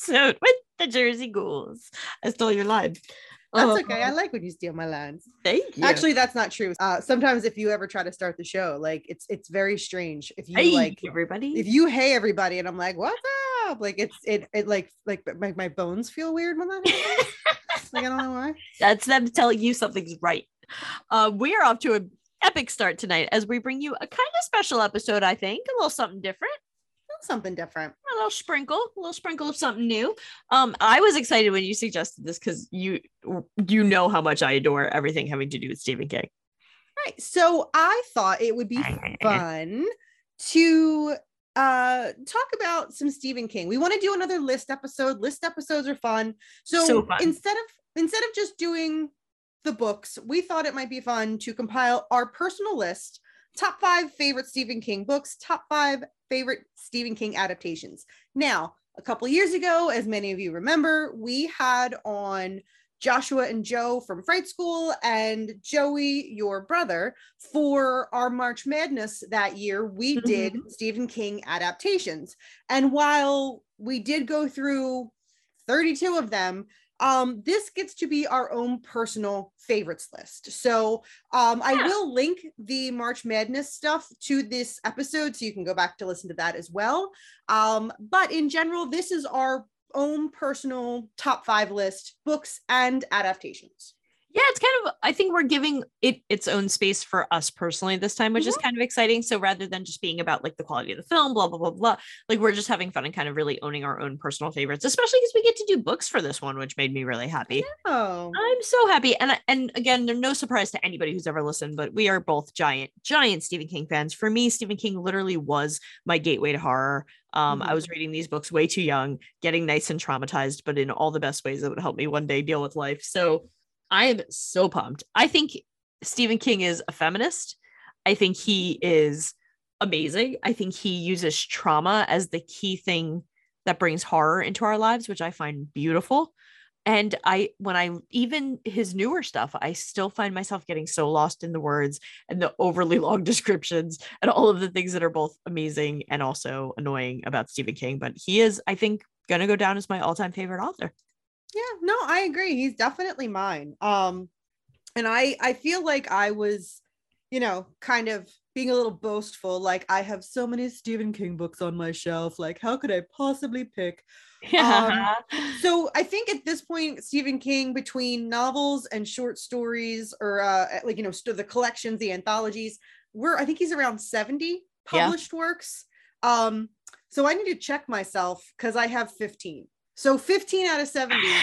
episode with the Jersey Ghouls. I stole your line. That's Oh, okay. I like when you steal my lines. Thank you. Actually, that's not true. Uh, sometimes if you ever try to start the show, like it's it's very strange. If you hey, like everybody. if you hey everybody and I'm like, what's up? Like it's it it like like my, my bones feel weird when that happens. like I don't know why. That's them telling you something's right. Uh, we are off to an epic start tonight as we bring you a kind of special episode, I think, a little something different. Something different. a little sprinkle, a little sprinkle of something new. Um, I was excited when you suggested this because you you know how much I adore everything having to do with Stephen King. Right. So I thought it would be fun to uh talk about some Stephen King. We want to do another list episode. List episodes are fun. So, So fun. instead of instead of just doing the books, we thought it might be fun to compile our personal list, top 5 favorite Stephen King books, top 5 favorite Stephen King adaptations. Now, a couple years ago, as many of you remember, we had on Joshua and Joe from Fright School and Joey, your brother, for our March Madness that year. We mm-hmm. did Stephen King adaptations. And while we did go through 32 of them, um, this gets to be our own personal favorites list. So um, I will link the March Madness stuff to this episode so you can go back to listen to that as well. Um, but in general, this is our own personal top five list books and adaptations. Yeah, it's kind of I think we're giving it its own space for us personally this time, which is kind of exciting. So rather than just being about like the quality of the film, blah blah blah blah, like we're just having fun and kind of really owning our own personal favorites, especially because we get to do books for this one, which made me really happy. Oh, I'm so happy. And and again, they're no surprise to anybody who's ever listened, but we are both giant, giant Stephen King fans. For me, Stephen King literally was my gateway to horror. Um, I Mhm. was reading these books way too young, getting nice and traumatized, but in all the best ways that would help me one day deal with life. So I am so pumped. I think Stephen King is a feminist. I think he is amazing. I think he uses trauma as the key thing that brings horror into our lives, which I find beautiful. And I, when I even his newer stuff, I still find myself getting so lost in the words and the overly long descriptions and all of the things that are both amazing and also annoying about Stephen King. But he is, I think, gonna go down as my all-time favorite author. Yeah, no, I agree. He's definitely mine. Um, and I I feel like I was, you know, kind of being a little boastful. Like I have so many Stephen King books on my shelf. Like how could I possibly pick? Yeah. So I think at this point, Stephen King, between novels and short stories, or uh, like you know, st- the collections, the anthologies, we're I think he's around seventy Yeah. published works. Um, so I need to check myself because I have fifteen. So fifteen out of seventy.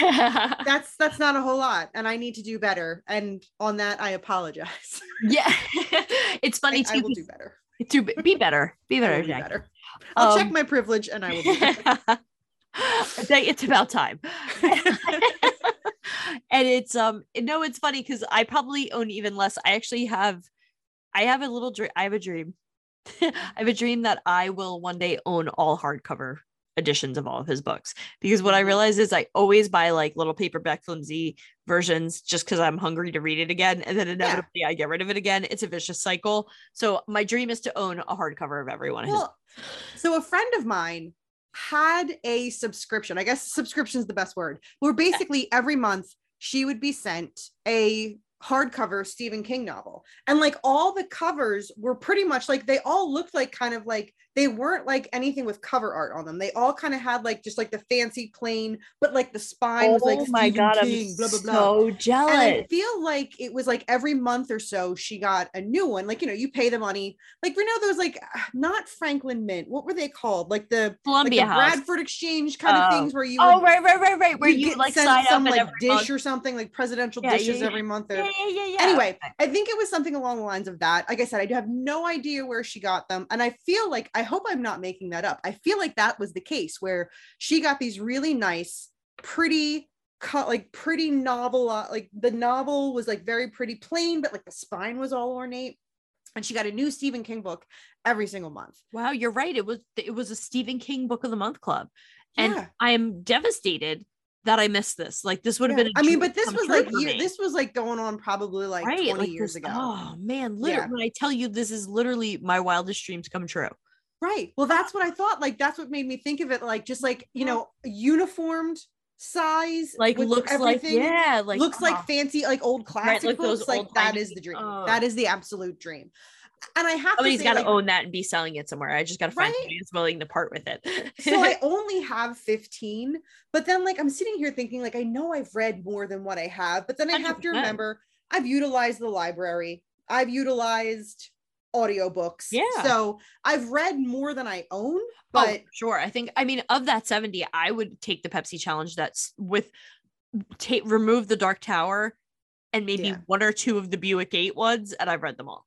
that's that's not a whole lot, and I need to do better. And on that, I apologize. yeah. it's funny I, I will do better. To be be better. Be better, Jack. better. I'll check Um, my privilege, and I will. Do better. It's about time. and it's um no, it's funny because I probably own even less. I actually have I have a little dream. I have a dream. I have a dream that I will one day own all hardcover editions of all of his books because what I mm-hmm. realize is I always buy like little paperback flimsy versions just because I'm hungry to read it again and then inevitably I get rid of it again. It's a vicious cycle. So my dream is to own a hardcover of every one of his Well, so a friend of mine had a subscription. I guess subscription is the best word. Where basically every month she would be sent a hardcover Stephen King novel. And like all the covers were pretty much like they all looked like kind of like they weren't like anything with cover art on them. They all kind of had like just like the fancy plain, but like the spine was like oh my Stephen god, King, I'm blah blah blah. so jealous. And I feel like it was like every month or so she got a new one. Like, you know, you pay the money. Like, you know, those like not Franklin Mint. What were they called? Like the Columbia like the Bradford Exchange kind of Oh. things where you oh would- right, right, right, right. Where you get like sign some like dish month- or something like presidential Yeah, yeah, dishes yeah. every month. Or, Yeah, yeah, yeah, yeah. anyway, I think it was something along the lines of that. Like I said, I do have no idea where she got them. And I feel like I hope I'm not making that up. I feel like that was the case where she got these really nice, pretty like pretty novel uh, like the novel was like very pretty plain but like the spine was all ornate and she got a new Stephen King book every single month. Wow, you're right. It was it was a Stephen King Book of the Month club, and Yeah. I am devastated that I missed this. Like this would have Yeah. been. a I mean, but this was like year, this was like going on probably like right 20 like years this- ago. Oh man, literally, Yeah. when I tell you this is literally my wildest dreams come true. Right. Well, that's what I thought. Like that's what made me think of it like just like, you uh-huh. know, uniformed size Like looks everything. like yeah, like looks like oh, fancy like old classic like those books. Like that is the dream. oh. That is the absolute dream. And I have somebody's to got say, to like, own that and be selling it somewhere. I just got to find Right? somebody who's willing to part with it. so I only have 15, but then like I'm sitting here thinking like I know I've read more than what I have, but then I have to 100%. remember I've utilized the library. I've utilized audiobooks. Yeah. So I've read more than I own, oh, but sure. I think I mean of that 70, I would take the Pepsi challenge that's with take remove the Dark Tower and maybe Yeah. one or two of the Buick 8 ones, and I've read them all.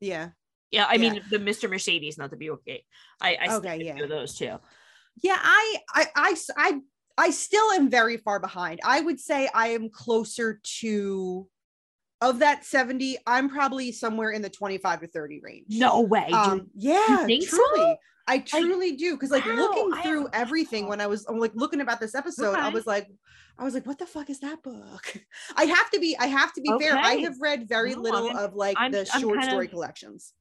yeah. Yeah, I Yeah. mean the Mr. Mercedes, not the Buick 8. I, I Okay, yeah. those two. Yeah, I, I, I, I, I still am very far behind. I would say I am closer to, of that 70, I'm probably somewhere in the 25 to 30 range. No way. Um, yeah, think so? truly. I truly do. Cause like Wow, looking through everything when I was I'm like looking about this episode, I was like, I was like, what the fuck is that book? I have to be, I have to be fair. I have read very No, little I'm- of like I'm- the short story of- collections.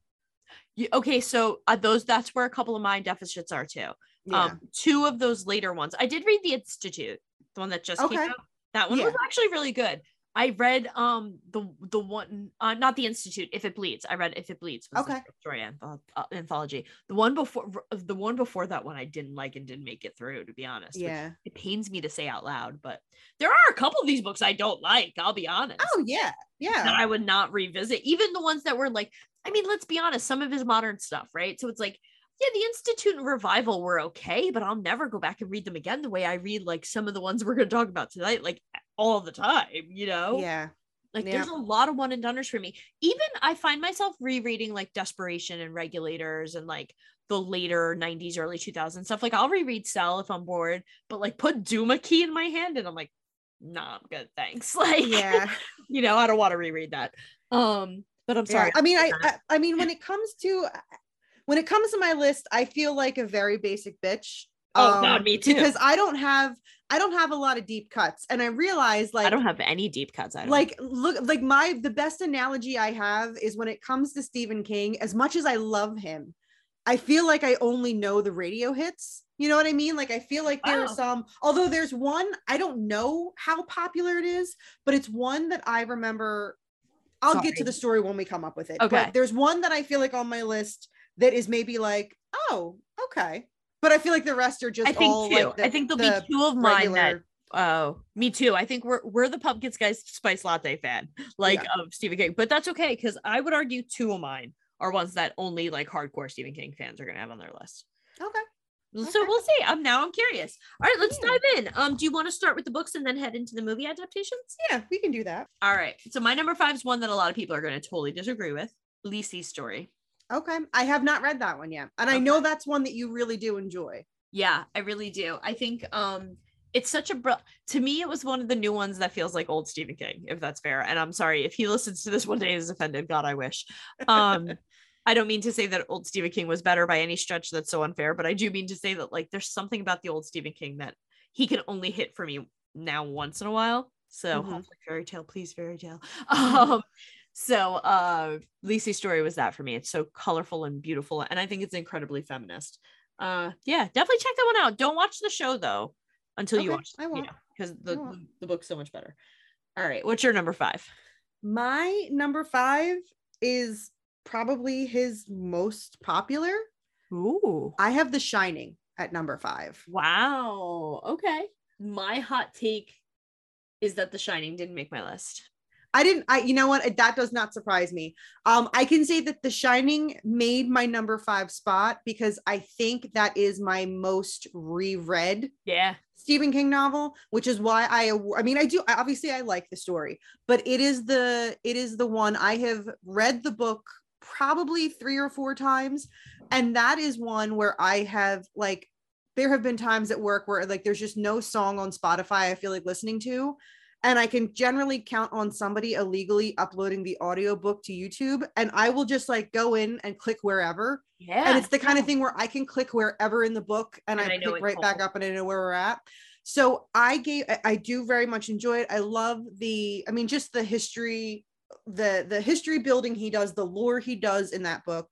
You- okay, so uh, those that's where a couple of my deficits are too. Yeah. Um, two of those later ones. I did read the Institute, the one that just came Okay. out. That one was actually really good. I read um the the one uh, not the Institute. If it bleeds, I read If it bleeds. was Okay. story uh, anthology. The one before the one before that one I didn't like and didn't make it through. To be honest, yeah. it pains me to say out loud, but there are a couple of these books I don't like. I'll be honest. Oh yeah. Yeah. that I would not revisit, even the ones that were like, I mean, let's be honest, some of his modern stuff, right? So it's like, yeah, the Institute and Revival were okay, but I'll never go back and read them again the way I read like some of the ones we're going to talk about tonight, like all the time, you know? yeah. Like Yeah. there's a lot of one and doners for me. Even I find myself rereading like Desperation and Regulators and like the later 90s, early 2000s stuff. Like I'll reread Cell if I'm bored, but like put Duma Key in my hand and I'm like, nah, I'm good. Thanks. Like, Yeah. you know, I don't want to reread that. Um, but I'm Yeah, sorry. I mean, I, I, I mean, when it comes to, when it comes to my list, I feel like a very basic bitch. Oh, God, um, me too. Because I don't have, I don't have a lot of deep cuts, and I realize like I don't have any deep cuts. I don't like look like my the best analogy i have is when it comes to stephen king as much as i love him i feel like i only know the radio hits you know what i mean like i feel like there are some although there's one i don't know how popular it is but it's one that i remember i'll get to the story when we come up with it Okay. but there's one that i feel like on my list that is maybe like oh okay but i feel like the rest are just I think all two. like the, I think there'll the be two of mine that Oh, me too. I think we're we're the pumpkin spice spice latte fan, like of Stephen King. But that's okay because I would argue two of mine are ones that only like hardcore Stephen King fans are gonna have on their list. okay So Okay. we'll see. I'm now I'm curious. All right, let's Yeah. dive in. Um, do you want to start with the books and then head into the movie adaptations? yeah we can do that All right. So my number five is one that a lot of people are going to totally disagree with. Lisey's story. Okay. I have not read that one yet. And I know that's one that you really do enjoy. Yeah, I really do. I think um it's such a br- to me it was one of the new ones that feels like old Stephen King, if that's fair. And I'm sorry if he listens to this one day and is offended. God, I wish. Um I don't mean to say that old Stephen King was better by any stretch. That's so unfair, but I do mean to say that like there's something about the old Stephen King that he can only hit for me now once in a while. So Mhm. hopefully fairy tale, please fairy tale. Um so uh Lisey's story was that for me. It's so colorful and beautiful, and I think it's incredibly feminist. Uh yeah, definitely check that one out. Don't watch the show though until you watch I won't. because I won't. the the book's so much better. All right, what's your number five? My number five is probably his most popular. Ooh. I have The Shining at number five. Wow. Okay. My hot take is that The Shining didn't make my list. I didn't I you know what that does not surprise me. Um I can say that The Shining made my number 5 spot because I think that is my most reread Yeah. Stephen King novel, which is why I I mean I do obviously I like the story, but it is the it is the one I have read the book probably 3 or 4 times and that is one where I have like there have been times at work where like there's just no song on Spotify I feel like listening to and I can generally count on somebody illegally uploading the audiobook to YouTube and I will just like go in and click wherever Yeah. and it's the kind of thing where I can click wherever in the book and, And I, I pick right back up and I know where we're at. So I gave I do very much enjoy it. I love the I mean just the history the the history building he does, the lore he does in that book.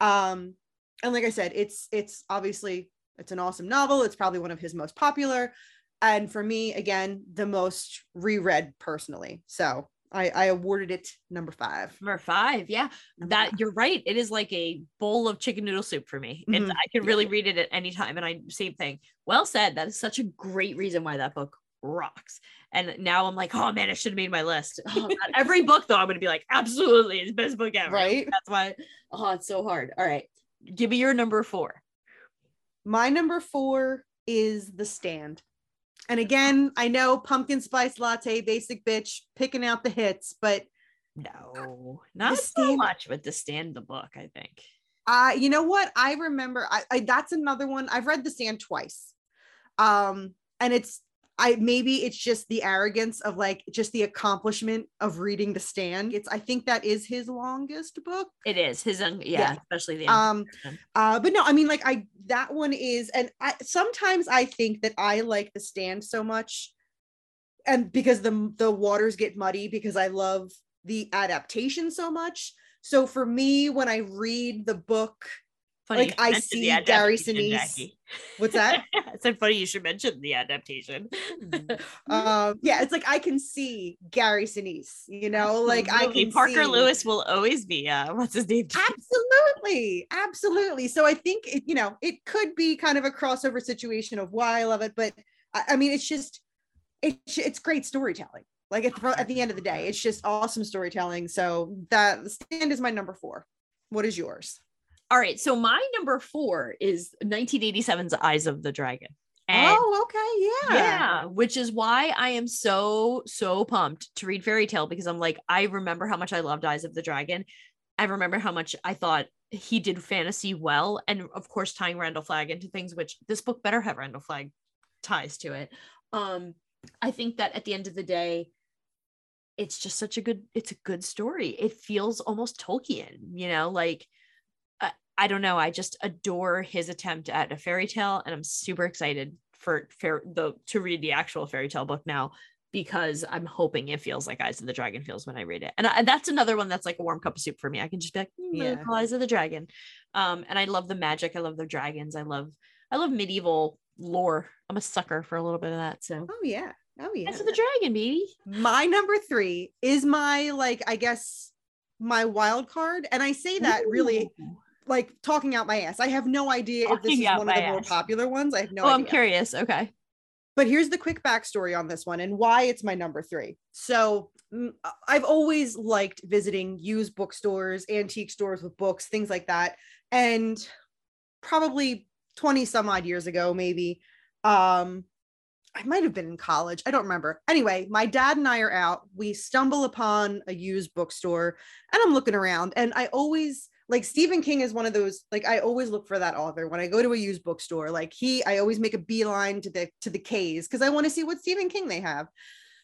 Um and like I said, it's it's obviously it's an awesome novel. It's probably one of his most popular and for me again the most reread personally. So I I awarded it number 5. Number five. Yeah. Number That five. you're right. It is like a bowl of chicken noodle soup for me. It's Mhm. I can really read it at any time. And I same thing. Well said. That is such a great reason why that book rocks. And now I'm like, oh man, it should have made my list. Oh, Every book though, I'm gonna be like, absolutely, it's the best book ever. Right? That's why. Oh, it's so hard. All right. Give me your number four. My number four is The Stand. And again, I know pumpkin spice latte, basic bitch, picking out the hits, but No, not so much but the stand the book, I think. I, you know what? I remember I, I that's another one. I've read The Stand twice. Um, and it's I maybe it's just the arrogance of like just the accomplishment of reading The Stand. It's I think that is his longest book. It is his own, yeah, Yeah. especially the Um. Uh, but no, I mean, like I that one is, and I sometimes I think that I like the stand so much, and because the the waters get muddy because I love the adaptation so much. So for me, when I read the book, Funny like, I see Gary Sinise. What's that? I said funny you should mention the adaptation. um, yeah, it's like I can see Gary Sinise, you know, like I Absolutely. can Parker see- Lewis will always be uh what's his name? absolutely absolutely so i think it you know it could be kind of a crossover situation of why i love it but i, I mean it's just it's it's great storytelling like at, the- at the end of the day it's just awesome storytelling so that stand is my number four what is yours All right, so my number four is 1987's Eyes of the Dragon. And oh okay yeah yeah, which is why I am so so pumped to read Fairy Tale because I'm like I remember how much I loved Eyes of the Dragon. I remember how much I thought he did fantasy well, and of course tying Randall Flagg into things which this book better have Randall Flagg ties to it. Um, I think that at the end of the day, it's just such a good it's a good story. It feels almost Tolkien, you know, like. I- don't know. I just adore his attempt at a fairy tale, and I'm super excited for fair the to read the actual fairy tale book now because I'm hoping it feels like Eyes of the Dragon feels when I read it. And I, that's another one that's like a warm cup of soup for me. I can just be like, "Mm, Yeah. Eyes of the Dragon. Um, and I love the magic. I love the dragons. I love I love medieval lore. I'm a sucker for a little bit of that. So oh yeah oh yeah Eyes of the Dragon, baby. my number three is my like i guess my wild card and i say that really Ooh. Like talking out my ass. I have no idea if this is one of the more popular ones. I have no oh, idea. I'm curious. Okay. But here's the quick backstory on this one and why it's my number three. So mm, I've always liked visiting used bookstores, antique stores with books, things like that. And probably 20 some odd years ago, maybe, um, I might have been in college. I don't remember. Anyway, my dad and I are out. We stumble upon a used bookstore and I'm looking around and I always like Stephen King is one of those like I always look for that author when I go to a used bookstore. Like he I always make a beeline to the to the K's because I want to see what Stephen King they have.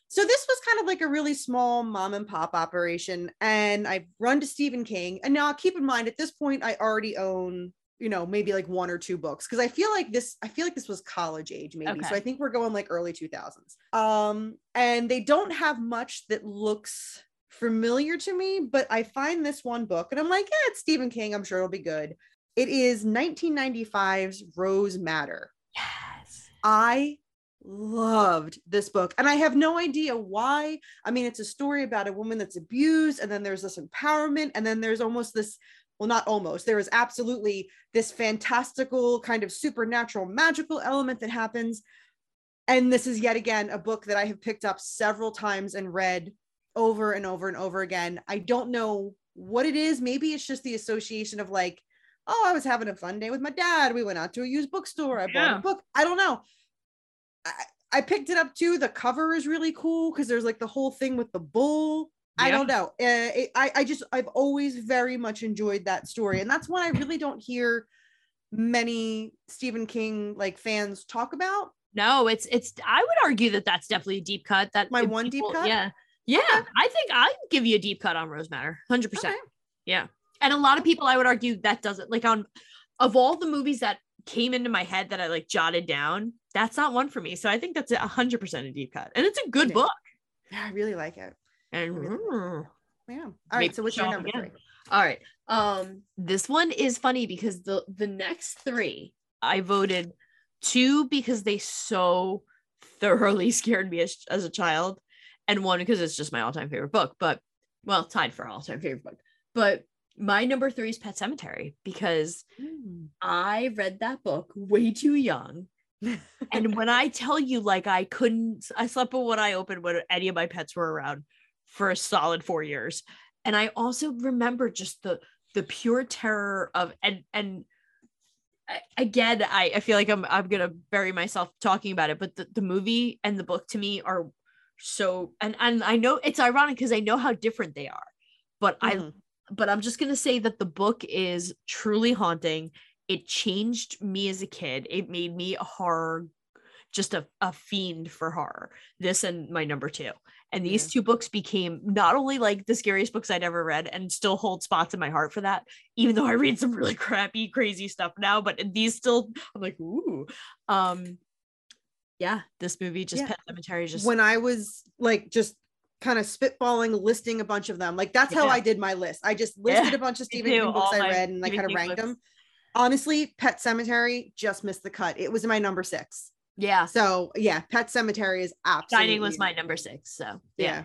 So this was kind of like a really small mom and pop operation and I run to Stephen King and now keep in mind at this point I already own you know maybe like one or two books because i feel like this i feel like this was college age maybe so i think we're going like early 2000s um and they don't have much that looks familiar to me but i find this one book and i'm like yeah it's stephen king i'm sure it'll be good it is 1995's rose madder Yes. I loved this book and I have no idea why. I mean, it's a story about a woman that's abused, and then there's this empowerment, and then there's almost this well, not almost. There is absolutely this fantastical kind of supernatural magical element that happens. And this is yet again a book that I have picked up several times and read over and over and over again. I don't know what it is. Maybe it's just the association of like, oh, I was having a fun day with my dad. We went out to a used bookstore. I bought a book. I don't know. I, I picked it up too. The cover is really cool because there's like the whole thing with the bull. I don't know. Uh, it, I I just I've always very much enjoyed that story, and that's one I really don't hear many Stephen King like fans talk about. No, it's it's. I would argue that that's definitely a deep cut. That My one deep cut? Yeah, yeah. I think I'd give you a deep cut on Rose Madder, hundred percent. Okay. Yeah, and a lot of people I would argue that doesn't like on of all the movies that came into my head that I like jotted down. That's not one for me. So I think that's a hundred percent a deep cut, and it's a good is. book. Yeah, I really like it. And really mm, Yeah. All Maybe. So what's your number again. three? All right. Um, this one is funny because the the next three I voted two because they so thoroughly scared me as, as a child, and one because it's just my all time favorite book. But well, tied for all time favorite book. But my number three is Pet Sematary because hmm. I read that book way too young. and when I tell you, like, I couldn't, I slept with one eye open when any of my pets were around for a solid four years. And I also remember just the the pure terror of and and again, I, I feel like I'm I'm gonna bury myself talking about it, but the, the movie and the book to me are so and and I know it's ironic because I know how different they are, but I Mhm. but I'm just gonna say that the book is truly haunting. It changed me as a kid. It made me a horror, just a, a fiend for horror. This and my number two. And these two books became not only like the scariest books I'd ever read and still hold spots in my heart for that, even though I read some really crappy, crazy stuff now, but these still I'm like, ooh. Um yeah, this movie just Yeah. Pet Sematary just when I was like just kind of spitballing, listing a bunch of them. Like that's how I did my list. I just listed Yeah, a bunch of Stephen King books all I read and I kind of ranked books. them. Honestly, Pet Sematary just missed the cut. It was my number six. yeah. So yeah, Pet Sematary is absolutely Shining was my number six. So yeah. yeah.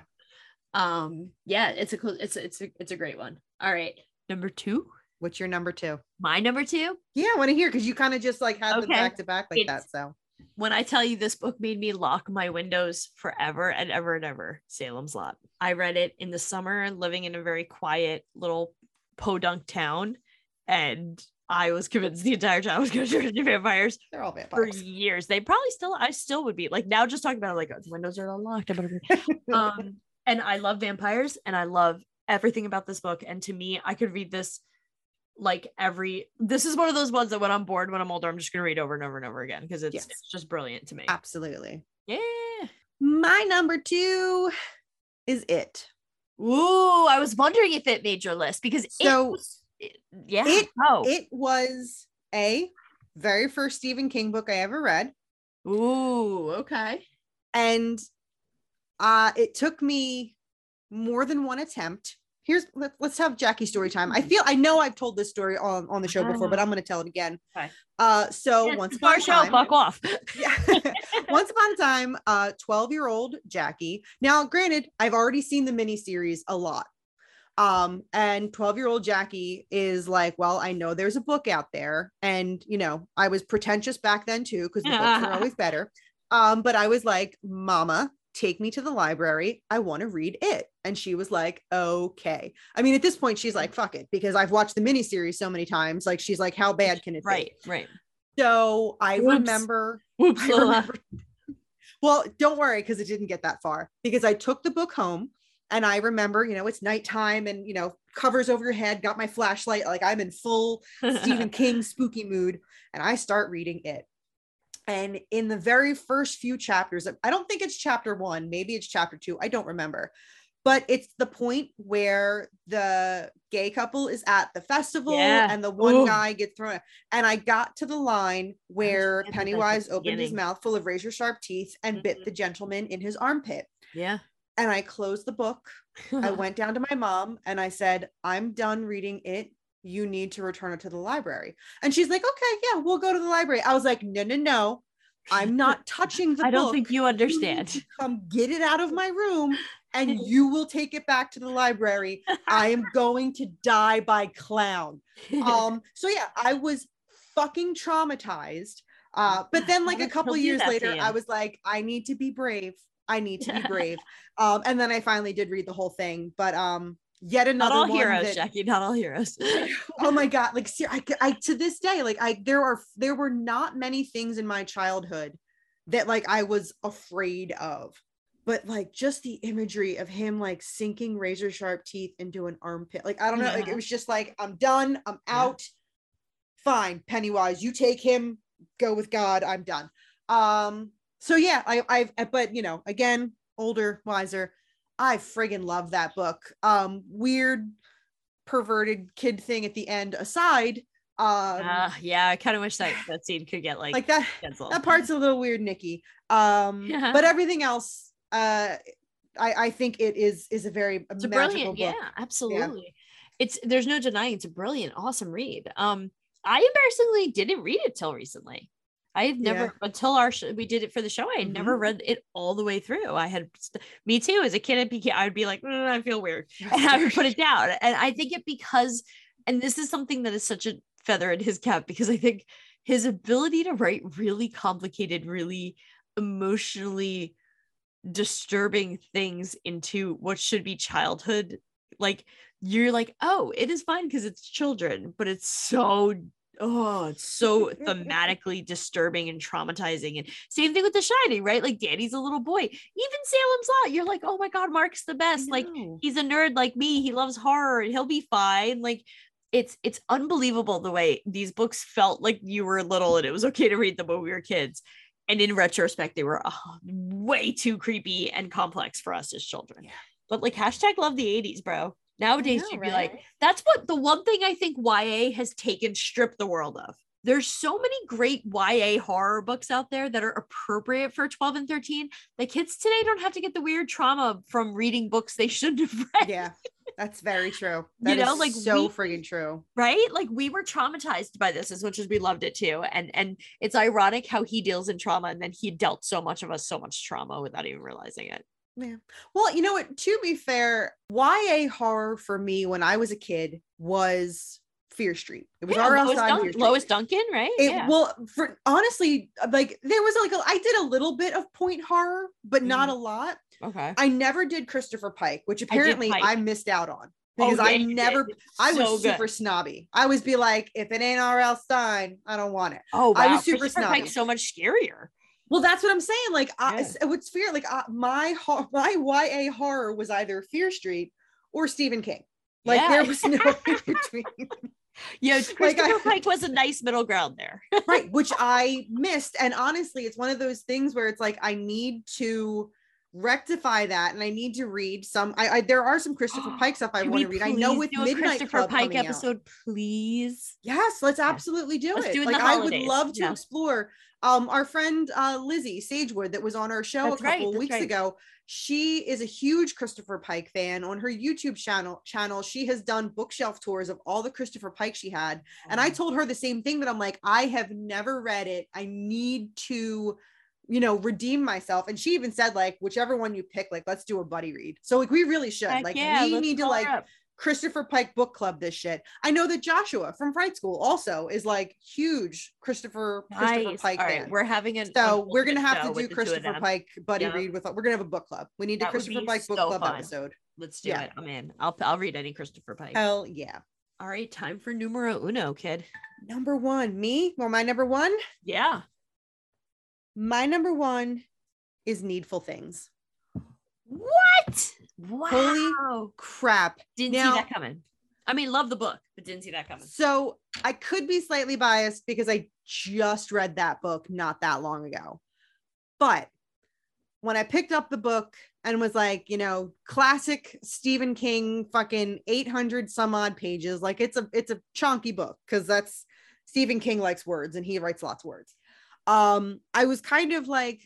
Um yeah, it's a cool it's it's a, it's a great one. All right. Number two. What's your number two? My number two. Yeah, I want to hear because you kind of just like had them Okay. back to back like It's- that. So when I tell you this book made me lock my windows forever and ever and ever, Salem's Lot. I read it in the summer, living in a very quiet little podunk town, and I was convinced the entire time I was going to turn into vampires they're all vampires for years. They probably still, I still would be like now, just talking about it, like oh, the windows are unlocked. I better be- um, and I love vampires, and I love everything about this book. And to me, I could read this like every. This is one of those ones that when I'm bored, when I'm older, I'm just going to read over and over and over again because it's Yes. it's just brilliant to me. Absolutely. Yeah. My number two is it. Ooh, I was wondering if it made your list because So it was, it- yeah. it- oh. It was a very first Stephen King book I ever read. Ooh, okay. and uh it took me more than one attempt here's let, let's have jackie story time. I feel i know i've told this story on on the show before but i'm going to tell it again. Okay. uh so Yeah, once upon our show, time fuck off. yeah. once upon a time uh 12 year old jackie. Now granted i've already seen the miniseries a lot. Um and 12 year old jackie is like well i know there's a book out there. And you know i was pretentious back then too because the books are always better. Um but i was like mama take me to the library. I want to read it and she was like okay i mean at this point she's like fuck it because i've watched the miniseries so many times like she's like how bad can it be Right, right. so i Whoops. remember Whoops. I remember. well, don't worry because it didn't get that far because I took the book home and I remember, you know, it's nighttime and, you know, covers over your head, got my flashlight, like I'm in full Stephen King spooky mood, and I start reading it. And in the very first few chapters, I don't think it's chapter one, maybe it's chapter two, I don't remember. But it's the point where the gay couple is at the festival Yeah. and the one Ooh. guy gets thrown. And I got to the line where forget that that's at Pennywise opened his mouth full of razor sharp teeth and bit Mhm. the gentleman in his armpit. Yeah. And I closed the book I went down to my mom and I said, I'm done reading it. You need to return it to the library. And she's like, okay, yeah, we'll go to the library. I was like, no, no, no. I'm not touching the I don't think you understand. Come get it out of my room and you will take it back to the library. I am going to die by clown. Um, so yeah, I was fucking traumatized. Uh, but then like a couple years later. I was like, I need to be brave. I need to be brave. Um, and then I finally did read the whole thing. But um, yet not another all one heroes, that- Jackie. Not all heroes. oh my god like ser- I, I to this day like i there are there were not many things in my childhood that like i was afraid of but like just the imagery of him like sinking razor sharp teeth into an armpit like i don't know like it was just like i'm done i'm Yeah. out fine pennywise you take him go with god i'm done um so yeah i i've but you know again older wiser i friggin love that book um weird perverted kid thing at the end aside um Ah, yeah, I kind of wish that that scene could get like, like that canceled. that part's a little weird nikki um Yeah. but everything else uh i i think it is is a very it's a magical brilliant, book yeah, absolutely. It's there's no denying it's a brilliant, awesome read. Um, I embarrassingly didn't read it till recently. I had never Yeah. until our sh- we did it for the show. I had never Mhm. read it all the way through. I had me too as a kid. I'd be I'd be like, "Mm, I feel weird, and I would put it down. And I think it because, and this is something that is such a feather in his cap because I think his ability to write really complicated, really emotionally disturbing things into what should be childhood. Like you're like oh it is fine because it's children but it's so oh it's so thematically disturbing and traumatizing and same thing with the shining right? Like danny's a little boy. Even salem's lot you're like oh my god mark's the best. Like he's a nerd like me. He loves horror he'll be fine. Like it's it's unbelievable the way these books felt like you were little and it was okay to read them when we were kids and in retrospect they were oh, way too creepy and complex for us as children Yeah. but like hashtag love the 80s bro nowadays know, you'd be like that's what the one thing i think ya has taken stripped the world of there's so many great YA horror books out there that are appropriate for 12 and 13. The kids today don't have to get the weird trauma from reading books they shouldn't have read. yeah that's very true You That is know, like, so we- friggin true right like we were traumatized by this as much as we loved it too and and it's ironic how he deals in trauma and then he dealt so much of us so much trauma without even realizing it Yeah. Well, you know what? To be fair, YA horror for me when I was a kid was Fear Street. It was Yeah, R.L. Lois, Stine. Dun-. Lois duncan right It, yeah Well, for honestly, like there was like a, I did a little bit of point horror, but not a lot. okay I never did Christopher Pike, which apparently I, Pike. missed out on Oh, because yeah, I never. I was So good. super snobby. I always be like, if it ain't R.L. Stine, I don't want it. oh wow I was super Christopher snobby. Pike's so much scarier Well, that's what I'm saying. Like, I, Yeah. was fear. Like, uh, my my YA horror was either Fear Street or Stephen King. Like, Yeah. there was no in between. Yeah christopher I- pike was a nice middle ground there right, which I missed. And honestly, it's one of those things where it's like I need to rectify that, and I need to read some. I, I there are some Christopher Pike stuff I want to read. I know with Midnight christopher Club pike coming out. episode please Yes, let's absolutely do Let's it. do it like I would love to yeah. explore. Um, our friend uh Lizzie Sagewood that was on our show That's a couple that's weeks right. ago. She is a huge Christopher Pike fan. On her YouTube channel, channel, she has done bookshelf tours of all the Christopher Pike she had. And Oh. I told her the same thing that I'm like, I have never read it. I need to, you know, redeem myself. And she even said, like, whichever one you pick, like, let's do a buddy read. So like we really should. Heck like yeah, we need to like up. Christopher Pike book club this shit. I know that Joshua from Fright School also is like huge Christopher Christopher Nice. Pike All right, fan. we're having an so we're gonna have to do the two of Christopher. Pike buddy Yeah. read with we're gonna have a book club. We need a That would Christopher Pike book club fun. episode. Let's do Yeah. it. I'm in. I'll I'll read any Christopher Pike. Hell yeah. All right, time for numero uno, kid. Number one, me. Well, my number one. Yeah. My number one is Needful Things. What? Wow. Holy Crap. didn't now- see that coming. I mean, love the book, but didn't see that coming. So I could be slightly biased because I just read that book not that long ago. But when I picked up the book and was like, you know, classic Stephen King, fucking 800 some odd pages, like it's a it's a chunky book because that's Stephen King likes words and he writes lots of words. Um, I was kind of like,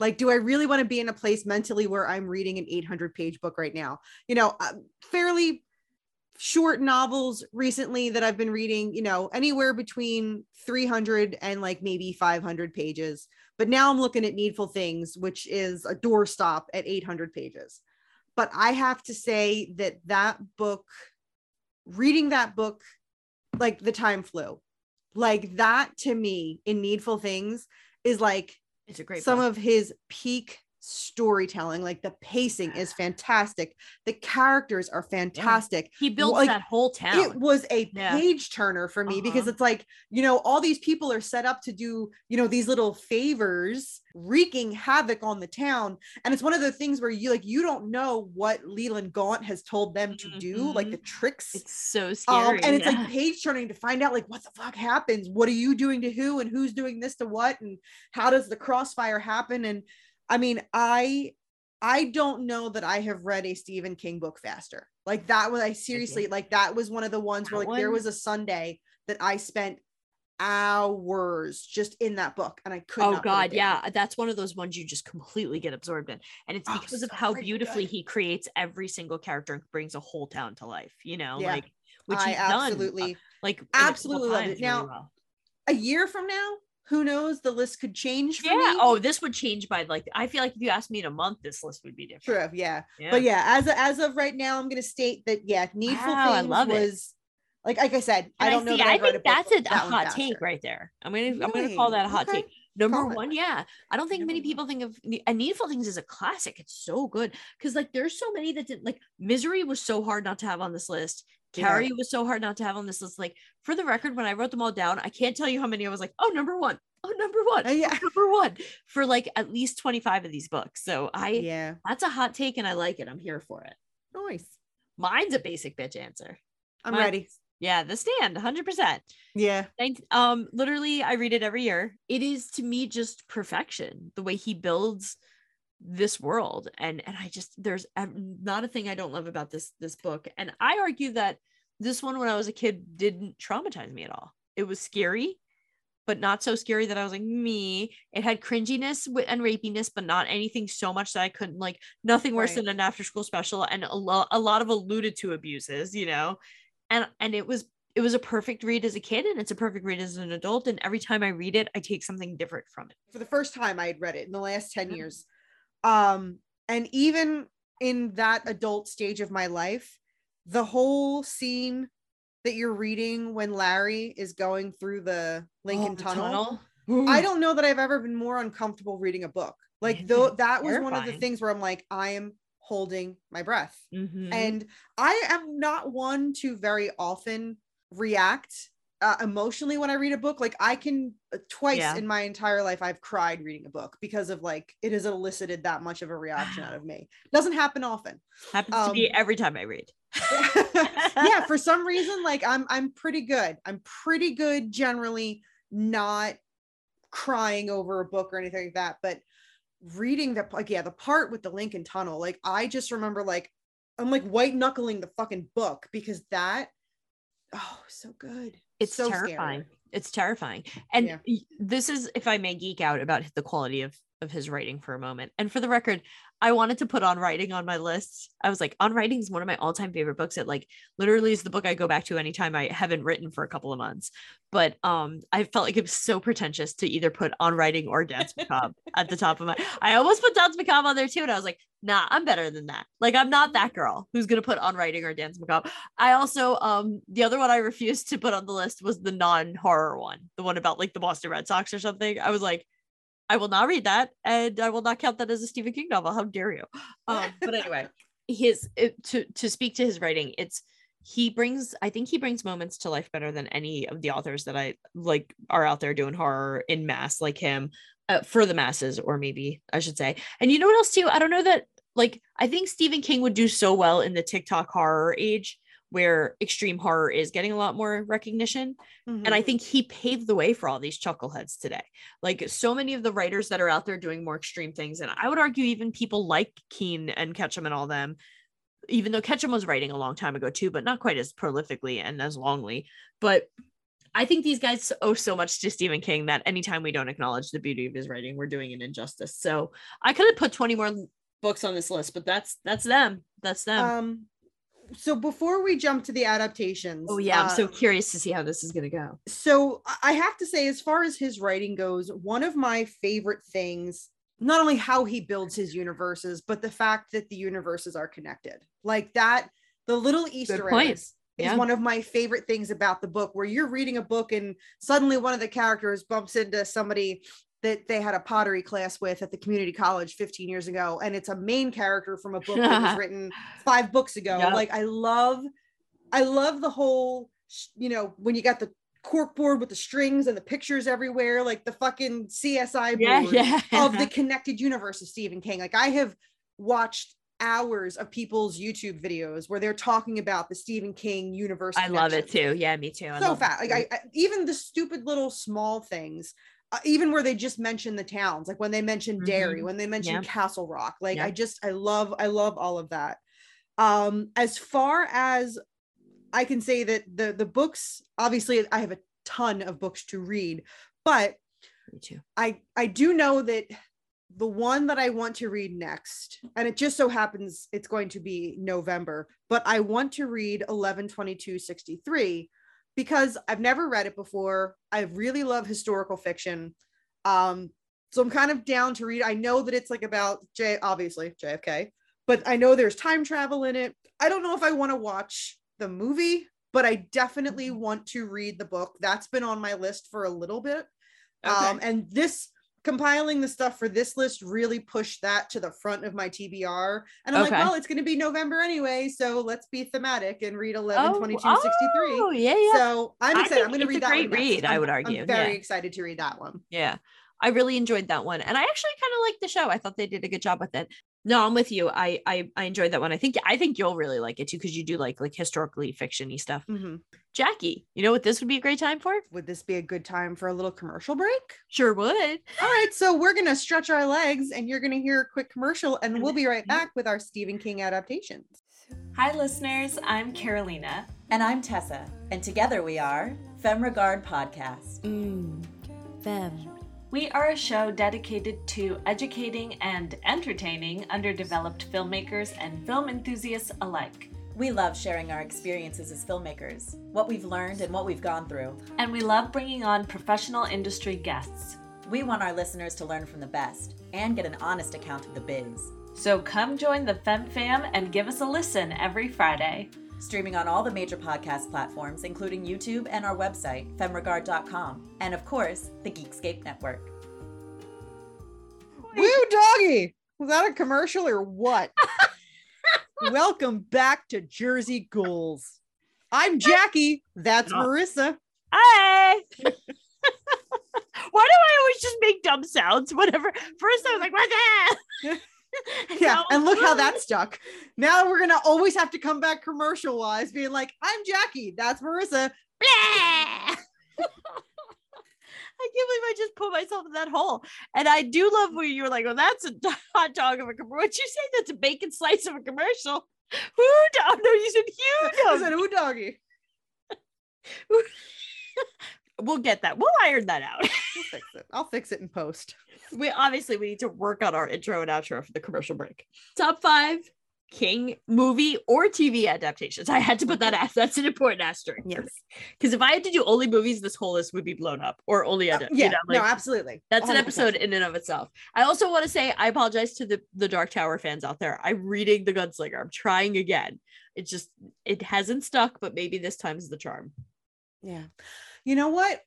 like, do I really want to be in a place mentally where I'm reading an 800 page book right now? You know, uh, fairly short novels recently that I've been reading, you know, anywhere between 300 and like maybe 500 pages. But now I'm looking at Needful Things, which is a doorstop at 800 pages. But I have to say that that book, reading that book, like the time flew, like that to me in Needful Things is like It's a great some book. of his peak storytelling like the pacing is fantastic the characters are fantastic he builds like, that whole town. it was a Yeah. page turner for me because Uh-huh. it's like you know all these people are set up to do you know these little favors wreaking havoc on the town and it's one of the things where you like you don't know what leland gaunt has told them to do like the tricks Mm-hmm. it's so um, scary. and it's yeah. like page turning to find out like what the fuck happens what are you doing to who and who's doing this to what and how does the crossfire happen and i mean i i don't know that i have read a stephen king book faster like that was i seriously like that was one of the ones where That like there was a sunday that i spent hours just in that book and i could oh god yeah that's one of those ones you just completely get absorbed in and it's Oh, because of how beautifully good. he creates every single character and brings a whole town to life you know Yeah. like which i done, uh, absolutely like a couple absolutely loved it. really Now, well. a year from now who knows the list could change for yeah me. oh this would change by like i feel like if you asked me in a month this list would be different True, yeah. yeah But yeah, as as of right now, I'm gonna state that yeah, Needful Wow, I Things love it. was like like I said, And I don't know. see, that I I've think that's a, a that one hot faster. take right there. I'm gonna I'm gonna call that a hot Okay. take. Number it. one, yeah. I don't think Number many people think of and Needful Things is a classic. It's so good because like there's so many that didn't like Misery was so hard not to have on this list. Yeah. Carrie was so hard not to have on this list. Like for the record, when I wrote them all down, I can't tell you how many I was like, oh, number one, oh, number one, Uh, yeah. number one for like at least 25 of these books. So I Yeah, that's a hot take and I like it. I'm here for it. nice. Mine's a basic bitch answer. I'm Mine- ready. Yeah, the stand, 100%. Yeah, um literally I read it every year. It is to me just perfection the way he builds this world and and I just there's not a thing I don't love about this this book and I argue that this one when I was a kid didn't traumatize me at all. It was scary but not so scary that I was like me. It had cringiness and rapiness but not anything so much that I couldn't like nothing worse Right. than an after school special and a, lo- a lot of alluded to abuses, you know. And and it was it was a perfect read as a kid and it's a perfect read as an adult and every time i read it i take something different from it for the first time I had read it in the last 10 Mhm. years. Um, and even in that adult stage of my life, the whole scene that you're reading when Larry is going through the Lincoln Oh, the Tunnel, tunnel. I don't know that I've ever been more uncomfortable reading a book. Like though that was one of the things where I'm like, I am holding my breath. Mhm. And I am not one to very often react uh, emotionally when I read a book. Like I can uh, twice Yeah. in my entire life I've cried reading a book because of like it has elicited that much of a reaction out of me. Doesn't happen often. happens to me um, every time i read yeah, for some reason like I'm I'm pretty good. I'm pretty good generally not crying over a book or anything like that, but reading the like yeah, the part with the Lincoln Tunnel, like I just remember like I'm like white knuckling the fucking book because that oh so good. It's so terrifying scary. it's terrifying and Yeah. this is if i may geek out about the quality of of his writing for a moment. And for the record i wanted to put on writing on my list. I was like on writing is one of my all-time favorite books. It like literally is the book i go back to anytime i haven't written for a couple of months. But um i felt like it was so pretentious to either put on writing or danse macabre at the top of my i almost put danse macabre on there too and i was like nah i'm better than that. Like i'm not that girl who's gonna put on writing or danse macabre. I also um the other one I refused to put on the list was the non-horror one, the one about like the Boston Red Sox or something. I was like, I will not read that, and I will not count that as a Stephen King novel. How dare you? Um, but anyway, his it, to to speak to his writing, it's he brings I think he brings moments to life better than any of the authors that I like are out there doing horror in mass like him uh, for the masses, or maybe I should say. And you know what else too? I don't know that like I think Stephen King would do so well in the TikTok horror age where extreme horror is getting a lot more recognition. Mhm. And I think he paved the way for all these chuckleheads today. Like so many of the writers that are out there doing more extreme things. And I would argue even people like Keene and Ketchum and all them, even though Ketchum was writing a long time ago too, but not quite as prolifically and as longly. But I think these guys owe so much to Stephen King that anytime we don't acknowledge the beauty of his writing, we're doing an injustice. So I could have put 20 more books on this list, but that's that's them. That's them. um so before we jump to the adaptations, Oh yeah, I'm so uh, curious to see how this is gonna go. so I- have to say, as far as his writing goes, one of my favorite things, not only how he builds his universes, but the fact that the universes are connected. Like that, the little Easter eggs is one of my favorite things about the book, where you're reading a book and suddenly one of the characters bumps into somebody that they had a pottery class with at the community college 15 years ago, and it's a main character from a book that was written five books ago. Yep. Like I love, I love the whole, you know, when you got the cork board with the strings and the pictures everywhere, like the fucking CSI board yeah. of the connected universe of Stephen King. Like I have watched hours of people's YouTube videos where they're talking about the Stephen King universe. I love it too. Yeah, me too. I so love it fast. Like. I, I even the stupid little small things, uh, even where they just mention the towns, like when they mention Derry, Mhm. when they mention Yeah. Castle Rock. Like Yeah. I just I love I love all of that. Um, as far as I can say that the the books, obviously, I have a ton of books to read, but me too. I I do know that the one that I want to read next, and it just so happens it's going to be November, but I want to read 112263 because I've never read it before. I really love historical fiction. Um, so I'm kind of down to read. I know that it's like about J obviously JFK, but I know there's time travel in it. I don't know if I want to watch the movie, but I definitely want to read the book. That's been on my list for a little bit. Um, and this compiling the stuff for this list really pushed that to the front of my TBR. And I'm Okay. like, well, it's going to be November anyway, so let's be thematic and read 11, Oh, 22, 63. oh, yeah, yeah. So I'm excited. I'm going to read a that great one read, I I'm- would I'm argue, very yeah. excited to read that one. Yeah. I really enjoyed that one. And I actually kind of liked the show. I thought they did a good job with it. No, I'm with you. I I, I enjoyed that one. I think I think you'll really like it too, because you do like like historically fictiony stuff. Mhm. Jackie, you know what this would be a great time for? Would this be a good time for a little commercial break? Sure would. All right, so we're going to stretch our legs and you're going to hear a quick commercial, and we'll be right back with our Stephen King adaptations. Hi, listeners. I'm Carolina. And I'm Tessa, and together we are Femme Regard Podcast. Mm, Femme. We are a show dedicated to educating and entertaining underdeveloped filmmakers and film enthusiasts alike. We love sharing our experiences as filmmakers, what we've learned and what we've gone through. And we love bringing on professional industry guests. We want our listeners to learn from the best and get an honest account of the biz. So come join the Femme Fam and give us a listen every Friday. Streaming on all the major podcast platforms, including YouTube and our website, femregard.com, and of course, the Geekscape Network. Woo doggy! Was that a commercial or what? Welcome back to Jersey Ghouls. I'm Jackie. That's. Marissa. Hi. Why do I always just make dumb sounds? Whatever. First, I was like, "What the hell?" Yeah, Now- and look how that stuck. Now we're gonna always have to come back commercial wise, being like, I'm Jackie. That's Marissa. I can't believe I just put myself in that hole. And I do love where you were like, well, that's a hot dog of a commercial. What'd you say? That's a bacon slice of a commercial. Who dog? No, you said I said, dog. ooh doggy. We'll get that. We'll iron that out. I'll fix it. I'll fix it in post. we obviously we need to work on our intro and outro for the commercial break. Top five King movie or TV adaptations. I had to put that as that's an important asterisk. Yes. Because if I had to do only movies, this whole list would be blown up or only edit. yeah, you know, like, no, absolutely. that's an 100%. episode in and of itself. I also want to say I apologize to the the Dark Tower fans out there. I'm reading the Gunslinger. I'm trying again. It just it hasn't stuck, but maybe this time's the charm. Yeah. You know what?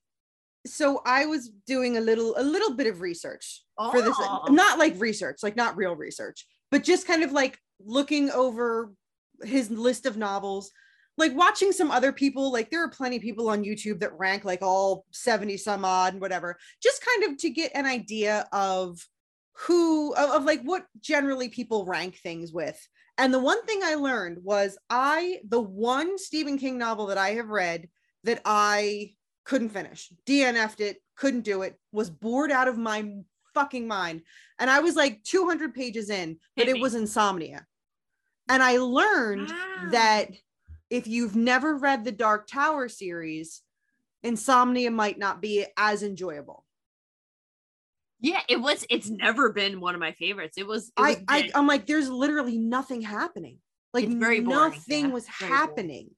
So I was doing a little a little bit of research for this Oh. not like research, like not real research, but just kind of like looking over his list of novels, like watching some other people, like there are plenty of people on YouTube that rank like all 70 some odd and whatever, just kind of to get an idea of who of, of like what generally people rank things with. And the one thing I learned was I the one Stephen King novel that I have read that I couldn't finish. DNF'd it, couldn't do it, was bored out of my fucking mind. And I was like 200 pages in, but it was Insomnia. And I learned Wow. that if you've never read the Dark Tower series, Insomnia might not be as enjoyable. Yeah, it was. It's never been one of my favorites. It was. It I, was I big. I'm like, there's literally nothing happening. Like It's very boring, nothing yeah, was happening.